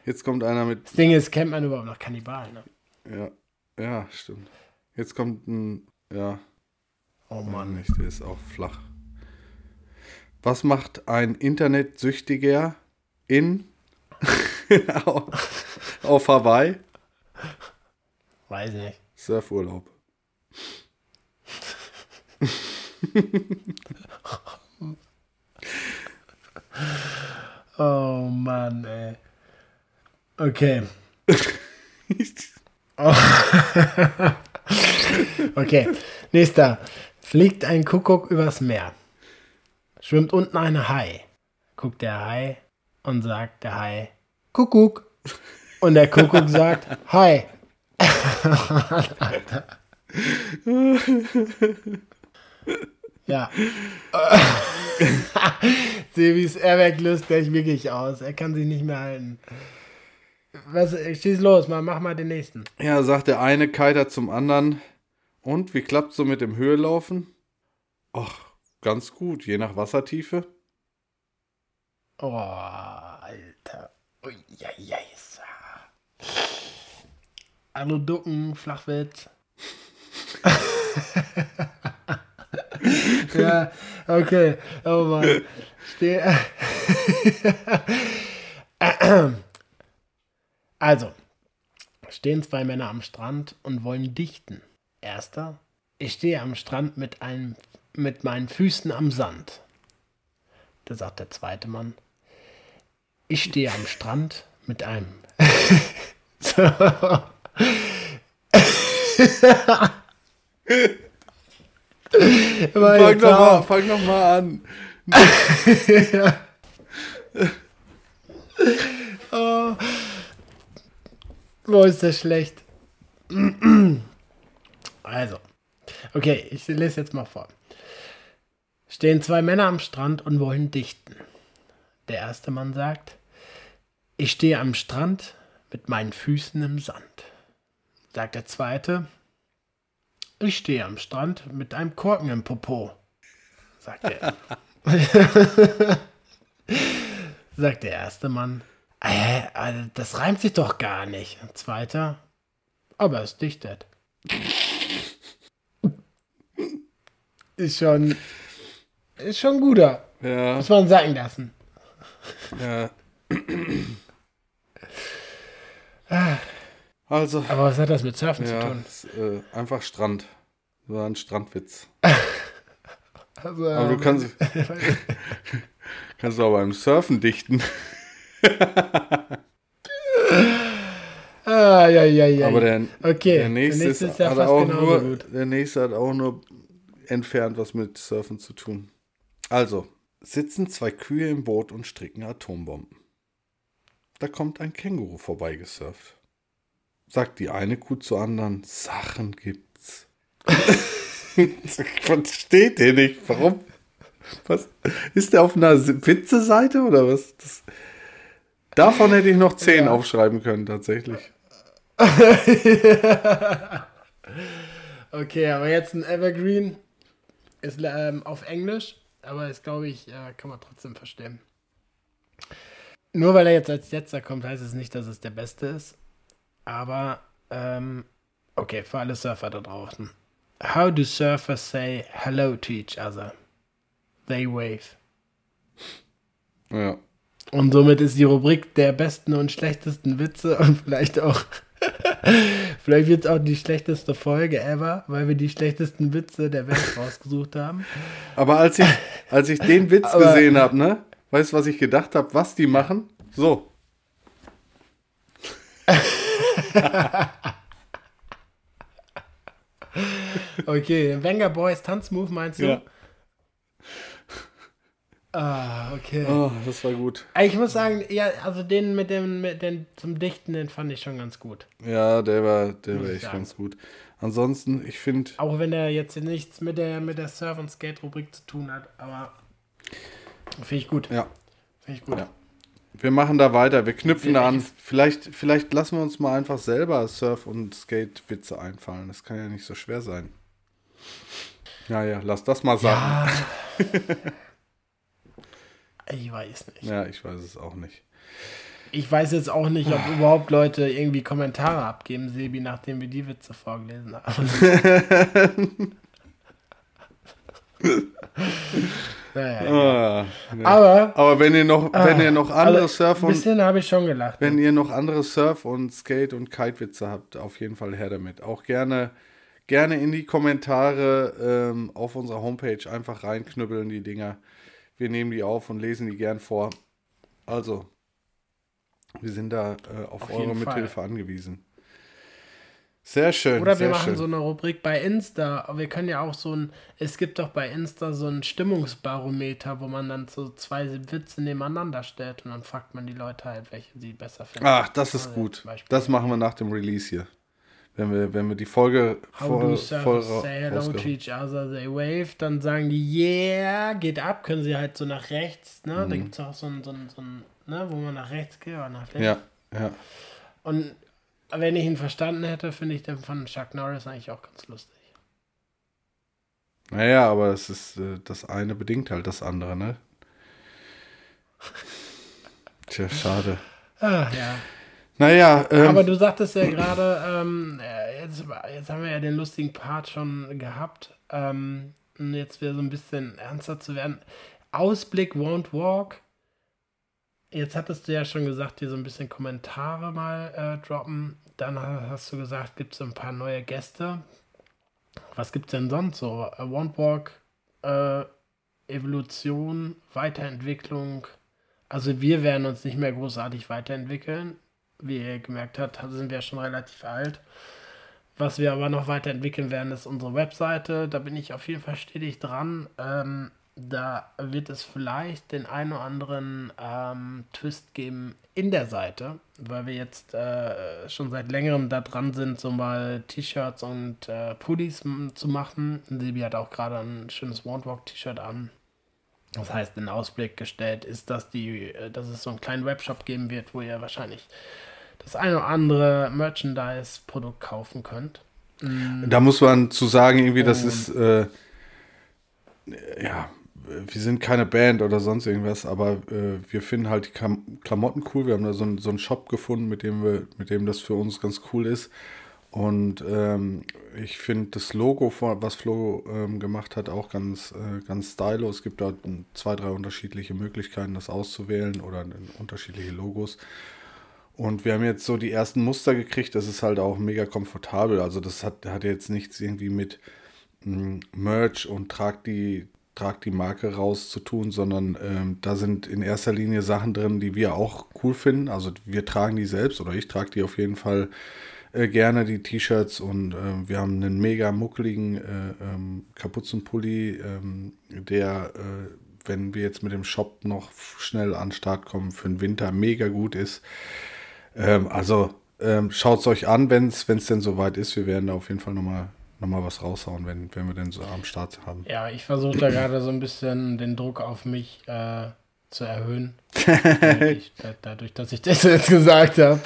jetzt kommt einer mit Das Ding ist, kennt man überhaupt noch Kannibalen, ne? Ja, ja, stimmt. Jetzt kommt ein, ja, Oh Mann, nicht, der ist auch flach. Was macht ein Internetsüchtiger in auf, auf Hawaii? Weiß nicht. Surfurlaub. Oh Mann, ey. Okay. Oh. okay, nächster. Fliegt ein Kuckuck übers Meer. Schwimmt unten ein Hai. Guckt der Hai und sagt der Hai, Kuckuck. Und der Kuckuck sagt, Hai. ja. Sebis Airbag löst gleich wirklich aus. Er kann sich nicht mehr halten. Was, schieß los, mal, mach mal den nächsten. Ja, sagt der eine Kiter zum anderen. Und wie klappt so mit dem Höhelaufen? Ach, ganz gut, je nach Wassertiefe. Oh, Alter. Ui, ja, ja, yes. Hallo Ducken, Flachwitz. ja, okay. Oh Mann. Steh also, stehen zwei Männer am Strand und wollen dichten. Erster, ich stehe am Strand mit, einem, mit meinen Füßen am Sand. Da sagt der zweite Mann, ich stehe am Strand mit einem. so. fang nochmal fang noch mal an. ja. oh. Wo ist das schlecht? also, okay, ich lese jetzt mal vor. Stehen zwei Männer am Strand und wollen dichten. Der erste Mann sagt, ich stehe am Strand mit meinen Füßen im Sand. Sagt der zweite, ich stehe am Strand mit einem Korken im Popo. Sagt er. sagt der erste Mann, äh, das reimt sich doch gar nicht. Zweiter, aber es dichtet. Ist schon, ist schon guter. Ja. Muss man sagen lassen. Ja. Also. Aber was hat das mit Surfen ja, zu tun? Ist, äh, einfach Strand. War ein Strandwitz. Also, aber du kannst, kannst du auch beim Surfen dichten. ah, ja, ja, ja. Aber der, okay. der nächste, der nächste ist, ja hat auch nur, gut. der nächste hat auch nur entfernt was mit Surfen zu tun. Also, sitzen zwei Kühe im Boot und stricken Atombomben. Da kommt ein Känguru vorbeigesurft. Sagt die eine Kuh zur anderen, Sachen gibt's. Versteht ihr nicht? Warum? Was? Ist der auf einer Witze-Seite oder was? Das, davon hätte ich noch zehn Ja. aufschreiben können, tatsächlich. Okay, aber jetzt ein Evergreen ist ähm, auf Englisch, aber ist, glaube ich, äh, kann man trotzdem verstehen. Nur weil er jetzt als letzter kommt, heißt es nicht, dass es der beste ist. Aber, ähm, okay, für alle Surfer da draußen. How do surfers say hello to each other? They wave. Ja. Und somit ist die Rubrik der besten und schlechtesten Witze und vielleicht auch, vielleicht wird es auch die schlechteste Folge ever, weil wir die schlechtesten Witze der Welt rausgesucht haben. Aber als ich, als ich den Witz gesehen habe, ne? Weißt du, was ich gedacht habe, was die machen? So. Okay, Wenger Boys Tanzmove meinst du? Ja. Ah, okay. Oh, das war gut. Ich muss sagen, ja, also den mit dem, mit den zum Dichten, den fand ich schon ganz gut. Ja, der war, der Muss war echt sagen. ganz gut. Ansonsten, ich finde, Auch wenn er jetzt nichts mit der, mit der Surf- und Skate-Rubrik zu tun hat, aber finde ich gut. ja, Finde ich gut. Ja. Wir machen da weiter. Wir knüpfen da an. Vielleicht- Vielleicht, lassen wir uns mal einfach selber Surf- und Skate-Witze einfallen. Das kann ja nicht so schwer sein. Ja, ja, lass das mal sagen. Ja. ich weiß nicht. Ja, ich weiß es auch nicht. Ich weiß jetzt auch nicht, ob überhaupt Leute irgendwie Kommentare abgeben, Sebi, nachdem wir die Witze vorgelesen haben. naja, Ah, nee. Aber Aber wenn ihr noch, wenn ihr noch andere also, Surf- und bisschen habe ich schon gelacht. Wenn ihr noch andere Surf- und Skate- und Kite-Witze habt, auf jeden Fall her damit. Auch gerne, gerne in die Kommentare ähm, auf unserer Homepage einfach reinknüppeln, die Dinger. Wir nehmen die auf und lesen die gern vor. Also, wir sind da äh, auf, Auf eure jeden Fall. Mithilfe angewiesen. Sehr schön. Oder wir machen schön. so eine Rubrik bei Insta. Wir können ja auch so ein, es gibt doch bei Insta so ein Stimmungsbarometer, wo man dann so zwei Witze nebeneinander stellt und dann fragt man die Leute halt, welche sie besser finden. Ach, das ist Also gut. Das machen wir nach dem Release hier. Wenn wir, wenn wir die Folge How voll, do voll surfers say hello to each other, they wave, dann sagen die yeah, geht ab, können sie halt so nach rechts, ne? Da gibt es auch so ein, so ein, so ein, ne, wo man nach rechts geht oder nach links. Ja, ja. Und wenn ich ihn verstanden hätte, finde ich den von Chuck Norris eigentlich auch ganz lustig. Naja, aber es ist, äh, das eine bedingt halt das andere, ne? Tja, schade. Ah, ja. Naja, ähm, Aber du sagtest ja gerade, ähm, äh, jetzt, jetzt haben wir ja den lustigen Part schon gehabt. Ähm, und jetzt wieder so ein bisschen ernster zu werden. Ausblick Won't Walk. Jetzt hattest du ja schon gesagt, dir so ein bisschen Kommentare mal äh, droppen. Dann hast du gesagt, gibt es ein paar neue Gäste. Was gibt es denn sonst so? Äh, Won't Walk, äh, Evolution, Weiterentwicklung. Also wir werden uns nicht mehr großartig weiterentwickeln. Wie ihr gemerkt habt, sind wir schon relativ alt. Was wir aber noch weiterentwickeln werden, ist unsere Webseite. Da bin ich auf jeden Fall stetig dran. Ähm, da wird es vielleicht den einen oder anderen ähm, Twist geben in der Seite, weil wir jetzt äh, schon seit längerem da dran sind, so mal T-Shirts und äh, Pullis zu machen. Sebi hat auch gerade ein schönes Wandwalk-T-Shirt an. Das heißt, in Ausblick gestellt ist, dass, die, äh, dass es so einen kleinen Webshop geben wird, wo ihr wahrscheinlich das eine oder andere Merchandise-Produkt kaufen könnt. Da muss man zu sagen, irgendwie, das ist, äh, ja, wir sind keine Band oder sonst irgendwas, aber äh, wir finden halt die Klamotten cool. Wir haben da so, ein, so einen Shop gefunden, mit dem wir, mit dem das für uns ganz cool ist. Und ähm, ich finde das Logo, was Flo ähm, gemacht hat, auch ganz, äh, ganz stylo. Es gibt da zwei, drei unterschiedliche Möglichkeiten, das auszuwählen oder unterschiedliche Logos. Und wir haben jetzt so die ersten Muster gekriegt. Das ist halt auch mega komfortabel. Also das hat, hat jetzt nichts irgendwie mit Merch und tragt die, trag die Marke raus zu tun, sondern ähm, da sind in erster Linie Sachen drin, die wir auch cool finden. Also wir tragen die selbst oder ich trage die auf jeden Fall äh, gerne, die T-Shirts. Und äh, wir haben einen mega muckeligen äh, ähm, Kapuzenpulli, ähm, der, äh, wenn wir jetzt mit dem Shop noch schnell an den Start kommen, für den Winter mega gut ist. Ähm, also ähm, schaut es euch an, wenn es denn soweit ist. Wir werden da auf jeden Fall nochmal noch mal was raushauen, wenn, wenn wir denn so am Start haben. Ja, ich versuche da gerade so ein bisschen den Druck auf mich äh, zu erhöhen. dadurch, dadurch, dass ich das jetzt gesagt habe.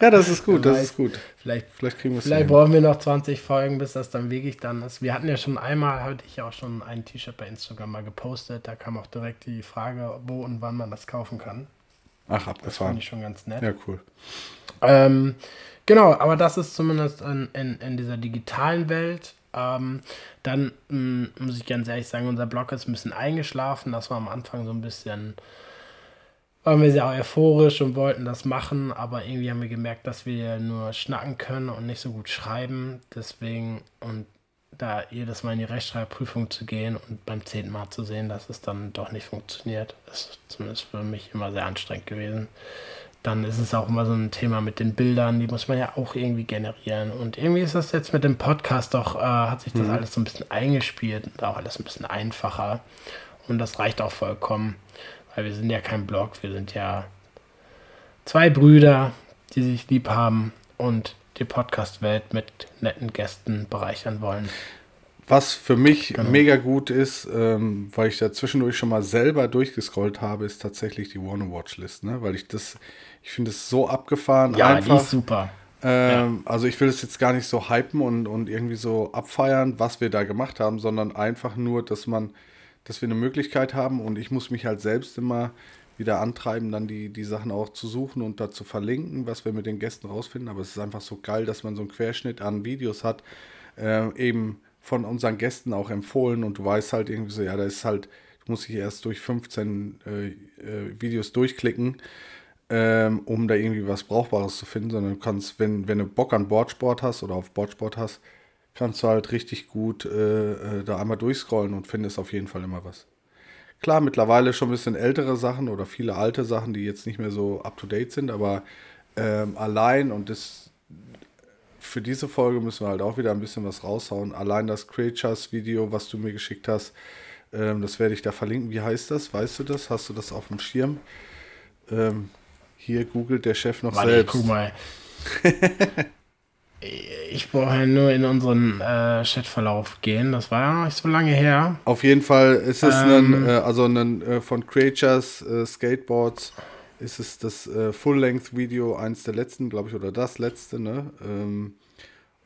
Ja, das ist gut, das ist gut. Vielleicht, vielleicht kriegen wir es Vielleicht brauchen wir noch 20 Folgen, bis das dann wirklich dann ist. Wir hatten ja schon einmal, hatte ich ja auch schon ein T-Shirt bei Instagram mal gepostet. Da kam auch direkt die Frage, wo und wann man das kaufen kann. Ach, abgefahren. Das fand ich schon ganz nett. Ja, cool. Ähm, genau, aber das ist zumindest in, in, in dieser digitalen Welt. Ähm, dann mh, mm, muss ich ganz ehrlich sagen, unser Blog ist ein bisschen eingeschlafen. Das war am Anfang so ein bisschen, waren wir sehr euphorisch und wollten das machen, aber irgendwie haben wir gemerkt, dass wir nur schnacken können und nicht so gut schreiben. Deswegen, und da jedes Mal in die Rechtschreibprüfung zu gehen und beim zehnten Mal zu sehen, dass es dann doch nicht funktioniert, ist zumindest für mich immer sehr anstrengend gewesen. Dann ist es auch immer so ein Thema mit den Bildern, die muss man ja auch irgendwie generieren. Und irgendwie ist das jetzt mit dem Podcast doch, äh, hat sich das mhm. alles so ein bisschen eingespielt und auch alles ein bisschen einfacher. Und das reicht auch vollkommen, weil wir sind ja kein Blog, wir sind ja zwei Brüder, die sich lieb haben und die Podcast-Welt mit netten Gästen bereichern wollen. Was für mich genau. mega gut ist, ähm, weil ich da zwischendurch schon mal selber durchgescrollt habe, ist tatsächlich die Warner Watch List, ne? Weil ich das, ich finde es so abgefahren. Ja, einfach. die ist super. Ähm, ja. Also ich will es jetzt gar nicht so hypen und, und irgendwie so abfeiern, was wir da gemacht haben, sondern einfach nur, dass man, dass wir eine Möglichkeit haben und ich muss mich halt selbst immer wieder antreiben, dann die, die Sachen auch zu suchen und da zu verlinken, was wir mit den Gästen rausfinden. Aber es ist einfach so geil, dass man so einen Querschnitt an Videos hat, äh, eben von unseren Gästen auch empfohlen und du weißt halt irgendwie so, ja, da ist halt, du musst dich erst durch 15 äh, äh, Videos durchklicken, ähm, um da irgendwie was Brauchbares zu finden, sondern du kannst, wenn, wenn du Bock an Boardsport hast oder auf Boardsport hast, kannst du halt richtig gut äh, äh da einmal durchscrollen und findest auf jeden Fall immer was. Klar, mittlerweile schon ein bisschen ältere Sachen oder viele alte Sachen, die jetzt nicht mehr so up-to-date sind, aber ähm, allein und das für diese Folge müssen wir halt auch wieder ein bisschen was raushauen. Allein das Creatures-Video, was du mir geschickt hast, ähm, das werde ich da verlinken. Wie heißt das? Weißt du das? Hast du das auf dem Schirm? Ähm, hier googelt der Chef noch Warte, selbst. Ich guck mal. Ich brauche nur in unseren äh, Chatverlauf gehen. Das war ja noch nicht so lange her. Auf jeden Fall ist es ähm, ein, äh, also ein, äh, von Creatures äh, Skateboards ist es das äh, Full-Length-Video, eins der letzten, glaube ich, oder das letzte. Ne? Ähm,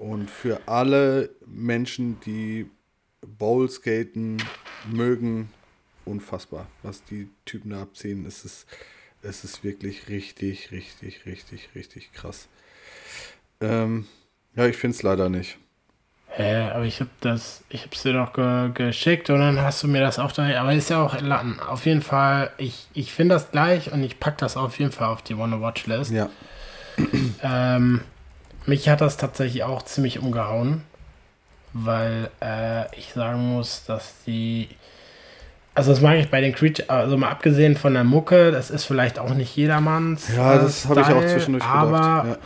und für alle Menschen, die Bowl-Skaten mögen, unfassbar, was die Typen da abziehen. ist Es es ist wirklich richtig, richtig, richtig, richtig krass. Ähm, ja, ich finde es leider nicht. Hä, aber ich habe das, ich habe es dir doch ge geschickt und dann hast du mir das auch da, aber ist ja auch auf jeden Fall, ich, ich finde das gleich und ich packe das auf jeden Fall auf die Wanna Watch List. Ja. Ähm, mich hat das tatsächlich auch ziemlich umgehauen, weil äh, ich sagen muss, dass die also das mag ich bei den Creature, also mal abgesehen von der Mucke, das ist vielleicht auch nicht jedermanns. Ja, das habe ich auch zwischendurch aber, gedacht. Ja.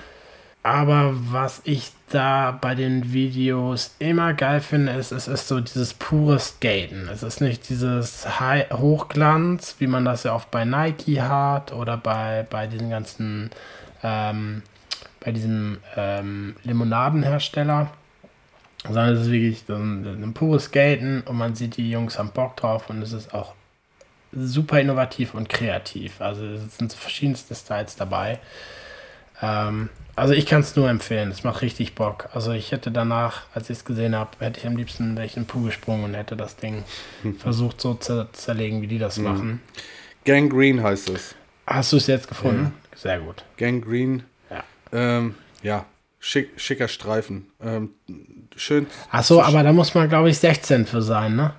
Aber was ich da bei den Videos immer geil finde, ist, es ist so dieses pure Skaten. Es ist nicht dieses High Hochglanz, wie man das ja oft bei Nike hat oder bei, bei diesen ganzen, ähm, bei diesem ähm, Limonadenhersteller sondern es ist wirklich ein, ein pures Skaten und man sieht, die Jungs haben Bock drauf und es ist auch super innovativ und kreativ. Also es sind verschiedenste Styles dabei. Ähm, also ich kann es nur empfehlen, es macht richtig Bock. Also ich hätte danach, als ich es gesehen habe, hätte ich am liebsten welchen Pool gesprungen und hätte das Ding versucht so zu zerlegen, wie die das mhm. machen. Gang Green heißt es. Hast du es jetzt gefunden? Ja. Sehr gut. Gang Green. Ja. Ähm, ja, Schick, schicker Streifen. Ähm, schön. Achso, aber da muss man, glaube ich, 16 für sein, ne?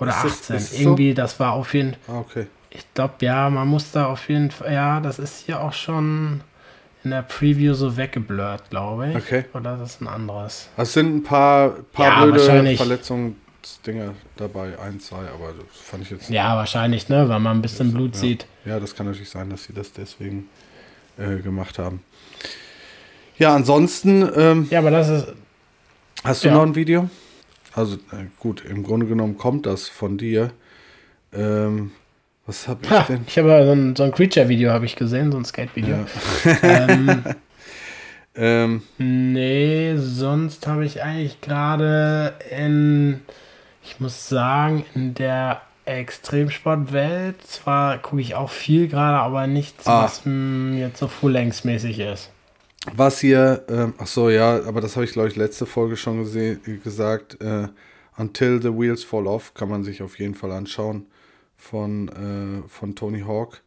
Oder ist 18. Das, Irgendwie, so? das war auf jeden Fall. Ah, okay. Ich glaube, ja, man muss da auf jeden Fall. Ja, das ist hier auch schon in der Preview so weggeblurrt, glaube ich. Okay. Oder das ist ein anderes. Es sind ein paar, paar ja, blöde Verletzungsdinger dabei, ein, zwei, aber das fand ich jetzt. Ja, wahrscheinlich, ne? Weil man ein bisschen Blut ja. sieht. Ja, das kann natürlich sein, dass sie das deswegen äh, gemacht haben. Ja, ansonsten. Ähm, ja, aber das ist. Hast du ja. noch ein Video? Also äh, gut, im Grunde genommen kommt das von dir. Ähm, was habe ich ha, denn? Ich habe so ein, so ein Creature-Video habe ich gesehen, so ein Skate-Video. Ja. ähm, ähm, nee, sonst habe ich eigentlich gerade in, ich muss sagen, in der Extremsportwelt, zwar gucke ich auch viel gerade, aber nichts, ah. was jetzt so full-lengths-mäßig ist. Was hier, ähm, ach so, ja, aber das habe ich, glaube ich, letzte Folge schon gesagt. Äh, Until the Wheels Fall Off kann man sich auf jeden Fall anschauen von, äh, von Tony Hawk.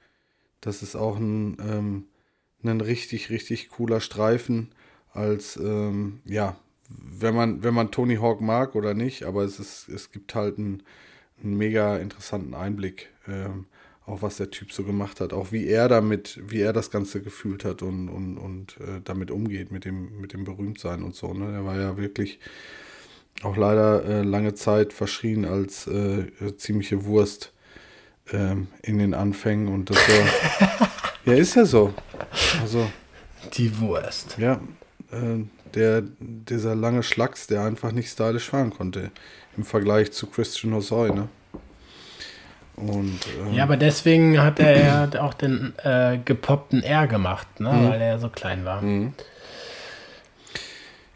Das ist auch ein, ähm, ein richtig, richtig cooler Streifen. Als, ähm, ja, wenn man, wenn man Tony Hawk mag oder nicht, aber es, ist, es gibt halt einen, einen mega interessanten Einblick. Ähm, auch was der Typ so gemacht hat, auch wie er damit, wie er das Ganze gefühlt hat und, und, und äh, damit umgeht, mit dem, mit dem Berühmtsein und so. Ne? Er war ja wirklich auch leider äh, lange Zeit verschrien als äh, ziemliche Wurst ähm, in den Anfängen und das war, ja, ist ja so. Also, Die Wurst. Ja, äh, der, dieser lange Schlacks, der einfach nicht stylisch fahren konnte im Vergleich zu Christian Hosoi, ne? Und, ähm, ja, aber deswegen hat er ja auch den äh, gepoppten R gemacht, ne? Mhm. weil er so klein war. Mhm.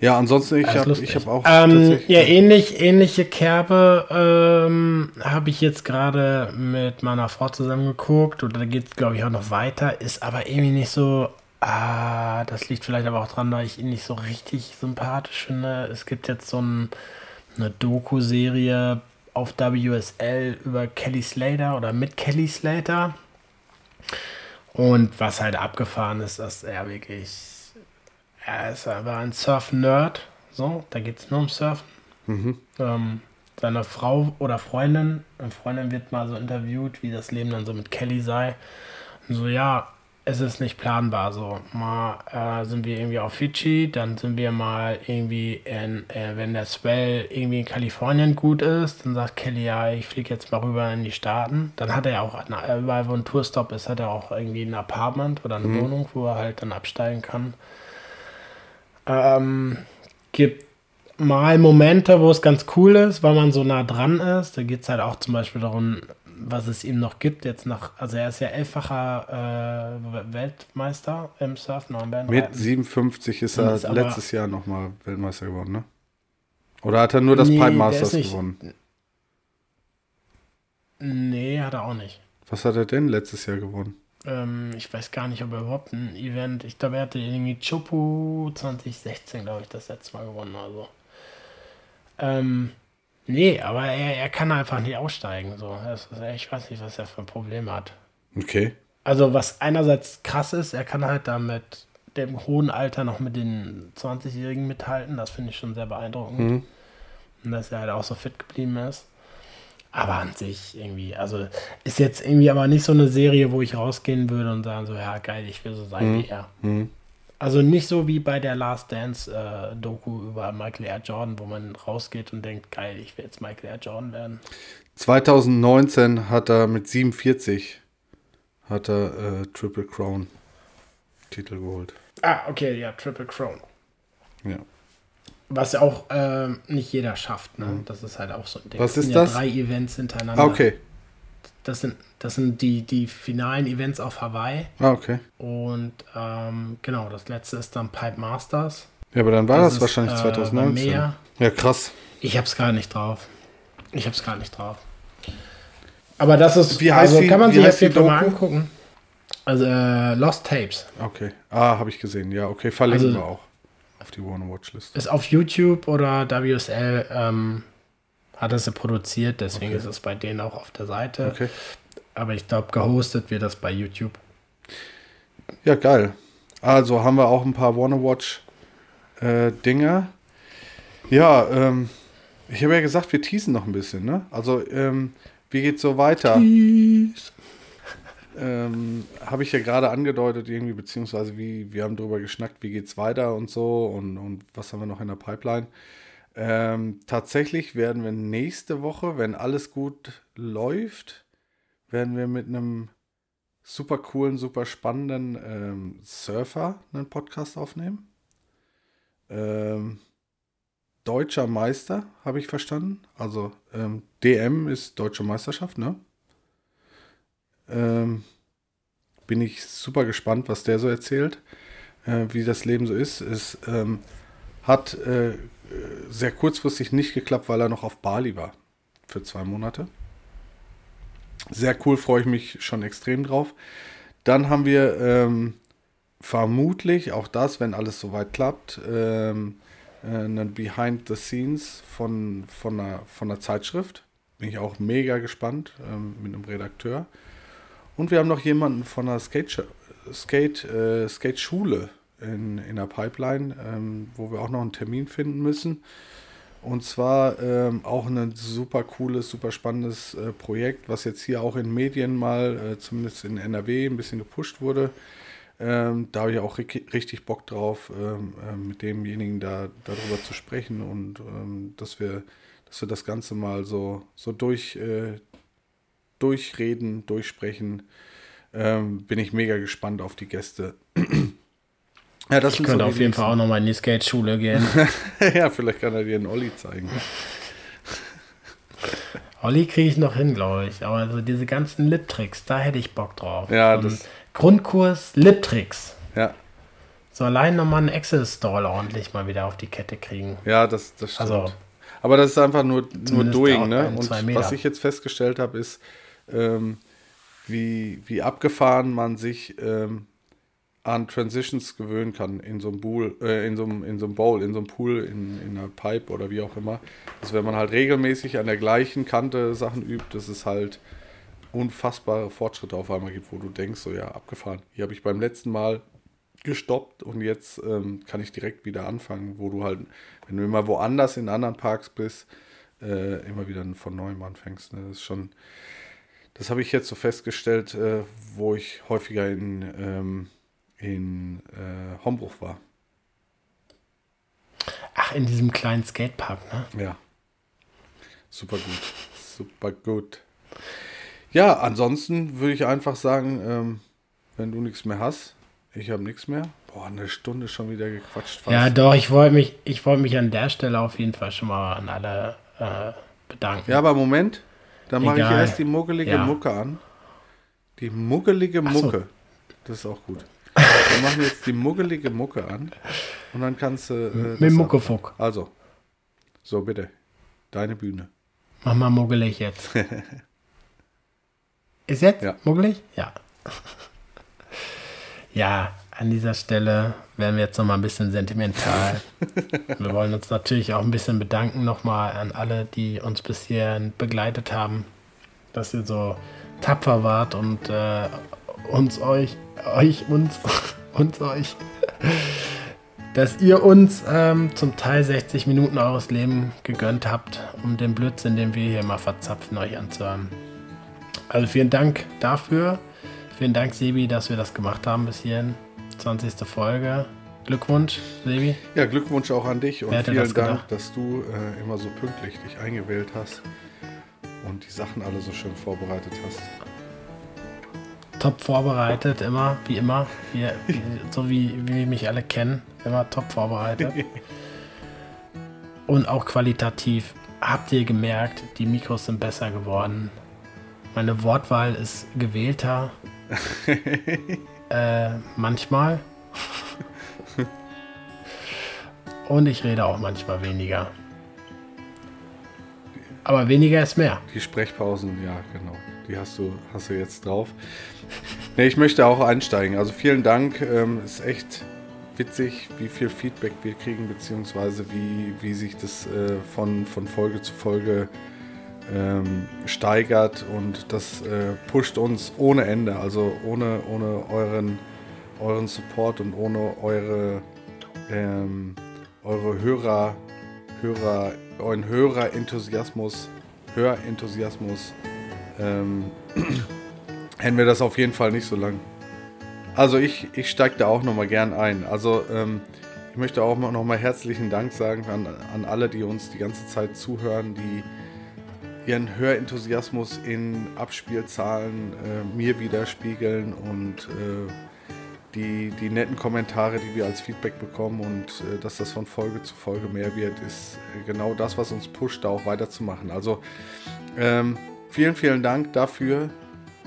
Ja, ansonsten, ich habe hab auch. Ähm, ja, ähnlich, ähnliche Kerbe ähm, habe ich jetzt gerade mit meiner Frau zusammen geguckt. Und da geht es, glaube ich, auch noch weiter. Ist aber irgendwie nicht so. Ah, das liegt vielleicht aber auch dran, weil ich ihn nicht so richtig sympathisch finde. Es gibt jetzt so ein, eine Doku-Serie auf WSL über Kelly Slater oder mit Kelly Slater. Und was halt abgefahren ist, dass er wirklich, er ist aber ein Surf-Nerd. So, da geht es nur um Surfen. Mhm. Ähm, seine Frau oder Freundin, eine Freundin wird mal so interviewt, wie das Leben dann so mit Kelly sei. Und so, ja, es ist nicht planbar. So, mal äh, sind wir irgendwie auf Fidschi, dann sind wir mal irgendwie in, äh, wenn der Swell irgendwie in Kalifornien gut ist, dann sagt Kelly, ja, ich fliege jetzt mal rüber in die Staaten. Dann hat er ja auch, überall wo ein Tourstop ist, hat er auch irgendwie ein Apartment oder eine mhm. Wohnung, wo er halt dann absteigen kann. Ähm, gibt mal Momente, wo es ganz cool ist, weil man so nah dran ist. Da geht es halt auch zum Beispiel darum, was es ihm noch gibt, jetzt nach, also er ist ja elffacher äh, Weltmeister im Surfen. Mit 57 ist er ist letztes Jahr nochmal Weltmeister geworden, ne? Oder hat er nur das nee, Pipe Masters nicht, gewonnen? Nee, hat er auch nicht. Was hat er denn letztes Jahr gewonnen? Ähm, ich weiß gar nicht, ob er überhaupt ein Event, ich glaube, er hatte irgendwie Chopu 2016, glaube ich, das letzte Mal gewonnen, also. Ähm, Nee, aber er, er kann einfach nicht aussteigen. So. Ist, ich weiß nicht, was er für ein Problem hat. Okay. also was einerseits krass ist, er kann halt da mit dem hohen Alter noch mit den 20-Jährigen mithalten. Das finde ich schon sehr beeindruckend. Mhm. Und dass er halt auch so fit geblieben ist. Aber an sich irgendwie, also ist jetzt irgendwie aber nicht so eine Serie, wo ich rausgehen würde und sagen so, ja geil, ich will so sein mhm. wie er. Mhm. Also nicht so wie bei der Last Dance äh, Doku über Michael R. Jordan, wo man rausgeht und denkt, geil, ich will jetzt Michael R. Jordan werden. 2019 hat er mit 47 hat er äh, Triple Crown Titel geholt. Ah, okay, ja, Triple Crown. Ja. Was ja auch äh, nicht jeder schafft, ne? Mhm. Das ist halt auch so ein Ding. Was das ist das? Ja drei Events hintereinander. Ah, okay. Das sind, das sind die, die finalen Events auf Hawaii. Ah, okay. Und ähm, genau, das letzte ist dann Pipe Masters. Ja, aber dann war das, das ist, wahrscheinlich 2019. Äh, ja, krass. Ich hab's gar nicht drauf. Ich hab's gar nicht drauf. Aber das ist, wie heißt also die, kann man sich jetzt mal angucken. Also äh, Lost Tapes. Okay. Ah, habe ich gesehen. Ja, okay. Verlinken also, wir auch auf die Wanna Watch List. Ist auf YouTube oder WSL ähm, hat es produziert, deswegen okay. ist es bei denen auch auf der Seite. Okay. Aber ich glaube, gehostet wird das bei YouTube. Ja, geil. Also haben wir auch ein paar Wanna Watch äh. Ja, ähm, ich habe ja gesagt, wir teasen noch ein bisschen, ne? Also, ähm, wie geht's so weiter? Ähm, habe ich ja gerade angedeutet, irgendwie, beziehungsweise wie, wir haben darüber geschnackt, wie geht's weiter und so und, und was haben wir noch in der Pipeline. Ähm, tatsächlich werden wir nächste Woche, wenn alles gut läuft, werden wir mit einem super coolen, super spannenden ähm, Surfer einen Podcast aufnehmen. Ähm, deutscher Meister, habe ich verstanden. Also ähm, DM ist deutsche Meisterschaft, ne? Ähm, bin ich super gespannt, was der so erzählt, äh, wie das Leben so ist. Es ähm, hat äh, sehr kurzfristig nicht geklappt, weil er noch auf Bali war für zwei Monate. Sehr cool, freue ich mich schon extrem drauf. Dann haben wir ähm, vermutlich auch das, wenn alles soweit klappt, ähm, äh, einen Behind the Scenes von, von, einer, von einer Zeitschrift. Bin ich auch mega gespannt ähm, mit einem Redakteur. Und wir haben noch jemanden von der Skate, Skate, äh, Skate Schule in, in der Pipeline, ähm, wo wir auch noch einen Termin finden müssen. Und zwar ähm, auch ein super cooles, super spannendes äh, Projekt, was jetzt hier auch in Medien mal, äh, zumindest in NRW, ein bisschen gepusht wurde. Ähm, da habe ich auch richtig Bock drauf, ähm, äh, mit demjenigen da darüber zu sprechen und ähm, dass wir, dass wir das Ganze mal so, so durch, äh, durchreden, durchsprechen. Ähm, bin ich mega gespannt auf die Gäste. Ja, das ich könnte so auf jeden Fall auch nochmal in die Skate-Schule gehen. ja, vielleicht kann er dir einen Olli zeigen. Olli kriege ich noch hin, glaube ich. Aber so diese ganzen Lip-Tricks, da hätte ich Bock drauf. Ja, das. Grundkurs Lip-Tricks. Ja. So allein nochmal einen Excel-Stall ordentlich mal wieder auf die Kette kriegen. Ja, das, das stimmt. Also, aber das ist einfach nur, nur Doing, ne? Und was ich jetzt festgestellt habe, ist, ähm, wie, wie abgefahren man sich ähm, an Transitions gewöhnen kann in so einem Bowl, äh, in so einem, in so einem Bowl, in so einem Pool, in, in einer Pipe oder wie auch immer. Also wenn man halt regelmäßig an der gleichen Kante Sachen übt, dass es halt unfassbare Fortschritte auf einmal gibt, wo du denkst, so ja, abgefahren. Hier habe ich beim letzten Mal gestoppt und jetzt ähm, kann ich direkt wieder anfangen, wo du halt, wenn du immer woanders in anderen Parks bist, äh, immer wieder von neuem anfängst. Ne? Das ist schon, das habe ich jetzt so festgestellt, äh, wo ich häufiger in, ähm, in äh, Hombruch war. Ach, in diesem kleinen Skatepark, ne? Ja. Super gut. Super gut. Ja, ansonsten würde ich einfach sagen, ähm, wenn du nichts mehr hast, ich habe nichts mehr. Boah, eine Stunde schon wieder gequatscht. Fast. Ja, doch, ich wollte mich, ich mich an der Stelle auf jeden Fall schon mal an alle äh, bedanken. Ja, aber Moment, dann mache ich erst die muggelige ja. Mucke an. Die muggelige Mucke. So. Das ist auch gut. Wir machen jetzt die muggelige Mucke an. Und dann kannst du. Äh, Mit Muckefuck. Also. So, bitte. Deine Bühne. Mach mal muggelig jetzt. ist jetzt ja. muggelig? Ja. ja, an dieser Stelle werden wir jetzt noch mal ein bisschen sentimental. wir wollen uns natürlich auch ein bisschen bedanken nochmal an alle, die uns bisher begleitet haben, dass ihr so tapfer wart und äh, uns, euch, euch, uns, uns, euch, dass ihr uns ähm, zum Teil 60 Minuten eures Lebens gegönnt habt, um den Blödsinn, den wir hier mal verzapfen, euch anzuhören. Also vielen Dank dafür. Vielen Dank, Sebi, dass wir das gemacht haben bis hierhin. 20. Folge. Glückwunsch, Sebi. Ja, Glückwunsch auch an dich und vielen das Dank, dass du äh, immer so pünktlich dich eingewählt hast und die Sachen alle so schön vorbereitet hast. Top vorbereitet, immer, wie immer. Wie, wie, so wie, wie mich alle kennen. Immer top vorbereitet. Und auch qualitativ. Habt ihr gemerkt, die Mikros sind besser geworden. Meine Wortwahl ist gewählter. äh, manchmal. Und ich rede auch manchmal weniger. Aber weniger ist mehr. Die Sprechpausen, ja, genau. Die hast du, hast du jetzt drauf. Nee, ich möchte auch einsteigen. Also vielen Dank. Ähm, ist echt witzig, wie viel Feedback wir kriegen, beziehungsweise wie, wie sich das äh, von, von Folge zu Folge ähm, steigert und das äh, pusht uns ohne Ende. Also ohne, ohne euren, euren Support und ohne eure, ähm, eure Hörer, Hörer, euren Hörerenthusiasmus, Hörenthusiasmus, ähm, hätten wir das auf jeden Fall nicht so lang. Also ich, ich steige da auch nochmal gern ein. Also ähm, ich möchte auch nochmal herzlichen Dank sagen an, an alle, die uns die ganze Zeit zuhören, die ihren Hörenthusiasmus in Abspielzahlen äh, mir widerspiegeln und äh, die, die netten Kommentare, die wir als Feedback bekommen und äh, dass das von Folge zu Folge mehr wird, ist äh, genau das, was uns pusht, da auch weiterzumachen. Also ähm, vielen, vielen Dank dafür.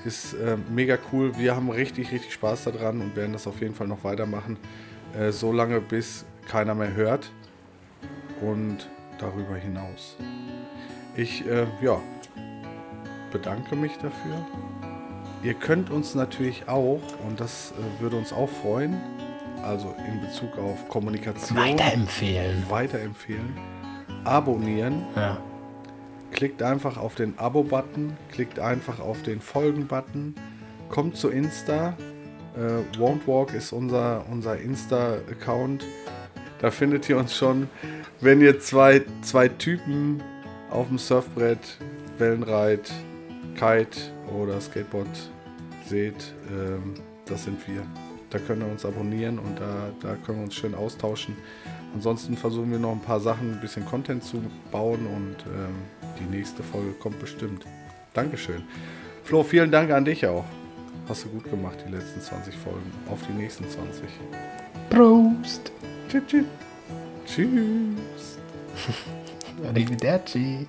Ist äh, mega cool. Wir haben richtig, richtig Spaß daran und werden das auf jeden Fall noch weitermachen. Äh, so lange, bis keiner mehr hört. Und darüber hinaus. Ich, äh, ja, bedanke mich dafür. Ihr könnt uns natürlich auch, und das äh, würde uns auch freuen, also in Bezug auf Kommunikation, Weiterempfehlen. weiterempfehlen, abonnieren. Ja. Klickt einfach auf den Abo-Button, klickt einfach auf den Folgen-Button, kommt zu Insta. Äh, Won't Walk ist unser, unser Insta-Account. Da findet ihr uns schon. Wenn ihr zwei, zwei Typen auf dem Surfbrett, Wellenreit, Kite oder Skateboard seht, ähm, das sind wir. Da könnt ihr uns abonnieren und da, da können wir uns schön austauschen. Ansonsten versuchen wir noch ein paar Sachen, ein bisschen Content zu bauen und ähm, die nächste Folge kommt bestimmt. Dankeschön. Flo, vielen Dank an dich auch. Hast du gut gemacht, die letzten 20 Folgen. Auf die nächsten 20. Prost. Tschüss. Tschüss. Arrivederci.